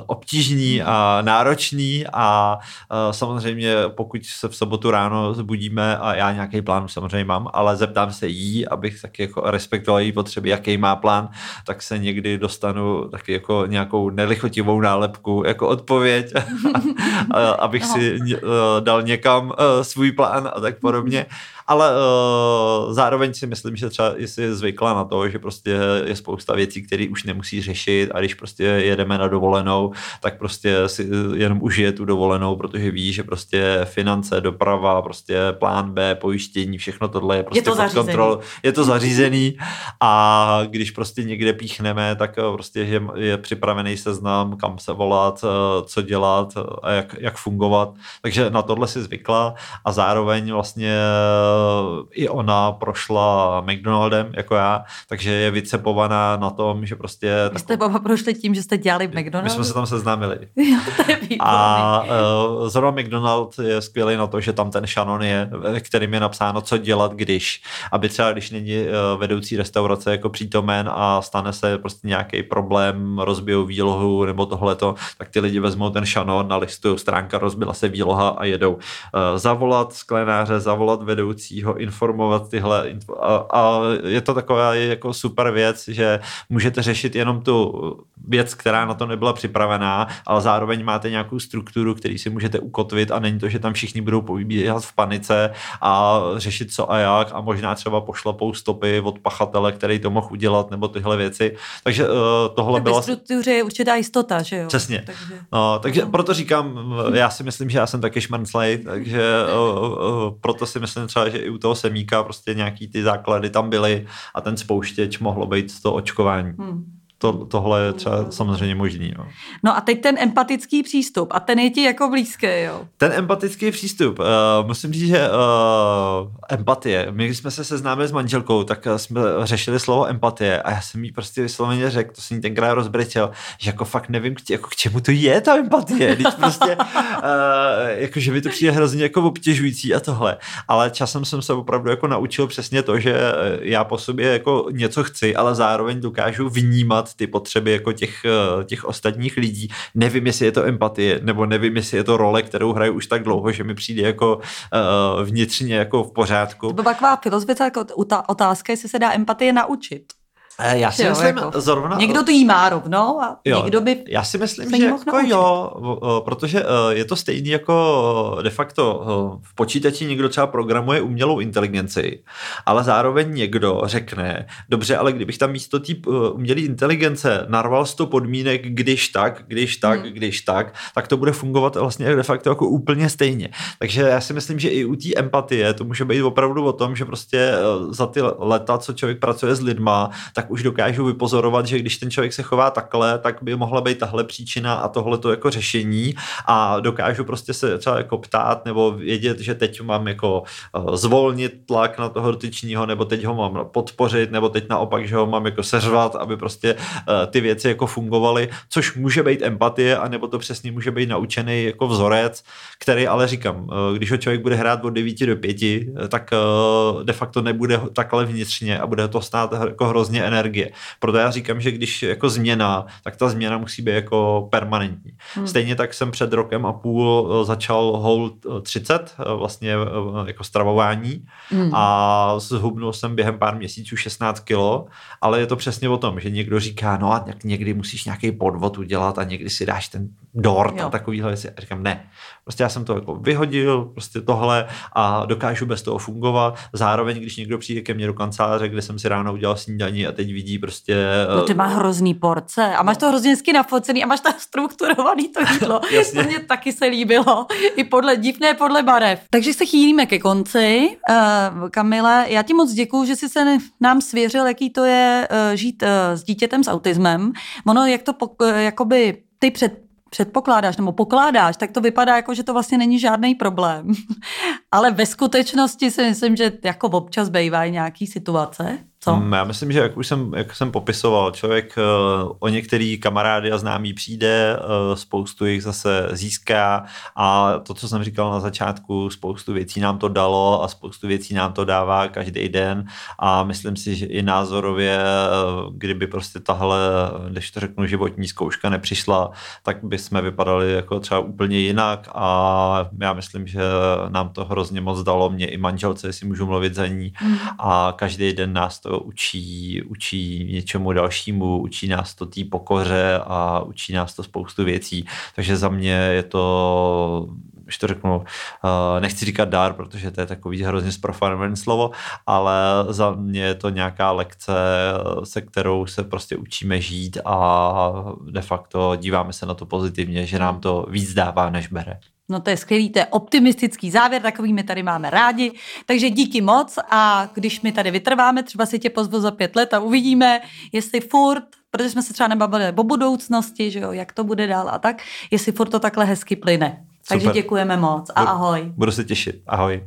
obtížný hmm. a náročný a uh, samozřejmě pokud se v sobotu ráno zbudíme a já nějaký plán samozřejmě mám, ale zeptám se jí, abych taky jako respektoval její potřeby, jaký má plán, tak se někdy dostanu taky jako nějakou nelichotivou nálepku jako odpověď, abych si eh, dal někam eh, svůj plán a tak podobně ale uh, zároveň si myslím, že třeba jsi zvykla na to, že prostě je spousta věcí, které už nemusí řešit a když prostě jedeme na dovolenou, tak prostě si jenom užije tu dovolenou, protože ví, že prostě finance, doprava, prostě plán B, pojištění, všechno tohle je prostě je to pod kontrolou. Je to zařízený a když prostě někde píchneme, tak prostě je, je připravený seznam, kam se volat, eh, co dělat a jak, jak fungovat. Takže na tohle si zvykla a zároveň vlastně i ona prošla McDonaldem jako já, takže je vycepovaná na tom, že prostě... Vy jste baba prošli tím, že jste dělali v McDonaldu? My jsme se tam seznámili. a uh, zrovna McDonald je skvělý na to, že tam ten šanon je, ve kterým je napsáno, co dělat, když. Aby třeba, když není uh, vedoucí restaurace jako přítomen a stane se prostě nějaký problém, rozbijou výlohu nebo tohleto, tak ty lidi vezmou ten šanon, nalistují stránka, rozbila se výloha a jedou. Uh, zavolat sklenáře, zavolat vedoucí vedoucího informovat tyhle a, a je to taková jako super věc, že můžete řešit jenom tu věc, která na to nebyla připravená, ale zároveň máte nějakou strukturu, který si můžete ukotvit a není to, že tam všichni budou pobíhat v panice a řešit co a jak a možná třeba pošlapou stopy od pachatele, který to mohl udělat nebo tyhle věci. Takže uh, tohle tak byla... struktuře je určitá jistota, že jo? Přesně. Takže, no, takže no. proto říkám, já si myslím, že já jsem taky šmrnclej, takže uh, uh, proto si myslím třeba, že i u toho semíka prostě nějaký ty základy tam byly a ten spouštěč mohlo být to očkování. Hmm. To, tohle je třeba samozřejmě možný. No. no a teď ten empatický přístup a ten je ti jako blízký, jo? Ten empatický přístup, uh, musím říct, že uh, empatie, my když jsme se seznámili s manželkou, tak jsme řešili slovo empatie a já jsem jí prostě vysloveně řekl, to jsem jí tenkrát rozbrečel, že jako fakt nevím, k, jako k čemu to je ta empatie, když prostě, uh, jako že mi to přijde hrozně jako obtěžující a tohle, ale časem jsem se opravdu jako naučil přesně to, že já po sobě jako něco chci, ale zároveň dokážu vnímat ty potřeby jako těch, eh, těch ostatních lidí. Nevím, jestli je to empatie, nebo nevím, jestli je to role, kterou hraju už tak dlouho, že mi přijde jako uh, vnitřně jako v pořádku. To byla taková filozofická otázka, jestli se dá empatie naučit. Eh, já si jo, myslím, jako, zrovna... Někdo to jí má rovnou a jo, někdo by Já si myslím, že jako jo, protože eh, je to stejný jako eh, de facto v počítači někdo třeba programuje umělou inteligenci, ale zároveň někdo řekne, dobře, ale kdybych tam místo té umělé inteligence narval sto podmínek, když tak, když tak, hmm. když tak, tak to bude fungovat vlastně de facto jako úplně stejně. Takže já si myslím, že i u té empatie to může být opravdu o tom, že prostě za ty leta, co člověk pracuje s lidma, tak už dokážu vypozorovat, že když ten člověk se chová takhle, tak by mohla být tahle příčina a tohle to jako řešení. A dokážu prostě se třeba jako ptát nebo vědět, že teď mám jako eh, zvolnit tlak na toho dotyčního, nebo teď ho mám podpořit, nebo teď naopak, že ho mám jako seřvat, aby prostě eh, ty věci jako fungovaly, což může být empatie, anebo to přesně může být naučený jako vzorec, který ale říkám, eh, když ho člověk bude hrát od 9 do 5, tak de facto nebude takhle vnitřně a bude to stát jako hrozně energie energie. Proto já říkám, že když jako změna, tak ta změna musí být jako permanentní. Hmm. Stejně tak jsem před rokem a půl eh, začal Hold 30, eh, vlastně eh, jako stravování hmm. a zhubnul jsem během pár měsíců 16 kilo, ale je to přesně o tom, že někdo říká, no a někdy musíš nějaký podvod udělat a někdy si dáš ten dort jo. a takovýhle věci. A říkám, ne. Prostě já jsem to jako vyhodil, prostě tohle a dokážu bez toho fungovat. Zároveň, když někdo přijde ke mně do kanceláře, kde jsem si ráno udělal snídaní a teď vidí prostě... No ty má hrozný porce a máš to hrozně hezky nafocený a máš tak strukturovaný to jídlo. to mě taky se líbilo. I podle divné, podle barev. Takže se chýlíme ke konci. Uh, Kamile, já ti moc děkuju, že jsi se nám svěřil, jaký to je uh, žít uh, s dítětem s autismem. Ono, jak to jakoby ty před předpokládáš nebo pokládáš, tak to vypadá jako, že to vlastně není žádný problém. Ale ve skutečnosti si myslím, že jako občas bývají nějaký situace, co? Mm, já myslím, že jak už jsem, jak jsem popisoval, člověk uh, o některý kamarády a známí přijde, uh, spoustu jich zase získá a to, co jsem říkal na začátku, spoustu věcí nám to dalo a spoustu věcí nám to dává každý den a myslím si, že i názorově, uh, kdyby prostě tahle, když to řeknu, životní zkouška nepřišla, tak by jsme vypadali jako třeba úplně jinak a já myslím, že nám to hrozně moc dalo, mě i manželce, jestli můžu mluvit za ní mm. a každý den nás to učí, učí něčemu dalšímu, učí nás to té pokoře a učí nás to spoustu věcí. Takže za mě je to když to řeknu, eh, nechci říkat dár, protože to je takový hrozně zprofanované slovo, ale za mě je to nějaká lekce, se kterou se prostě učíme žít a de facto díváme se na to pozitivně, že nám to víc dává, než bere. No to je skvělý, to je optimistický závěr, takový my tady máme rádi. Takže díky moc a když my tady vytrváme, třeba si tě pozvu za pět let a uvidíme, jestli furt, protože jsme se třeba nebavili o budoucnosti, že jo, jak to bude dál a tak, jestli furt to takhle hezky plyne. Takže děkujeme moc a ahoj. Budu se těšit. Ahoj.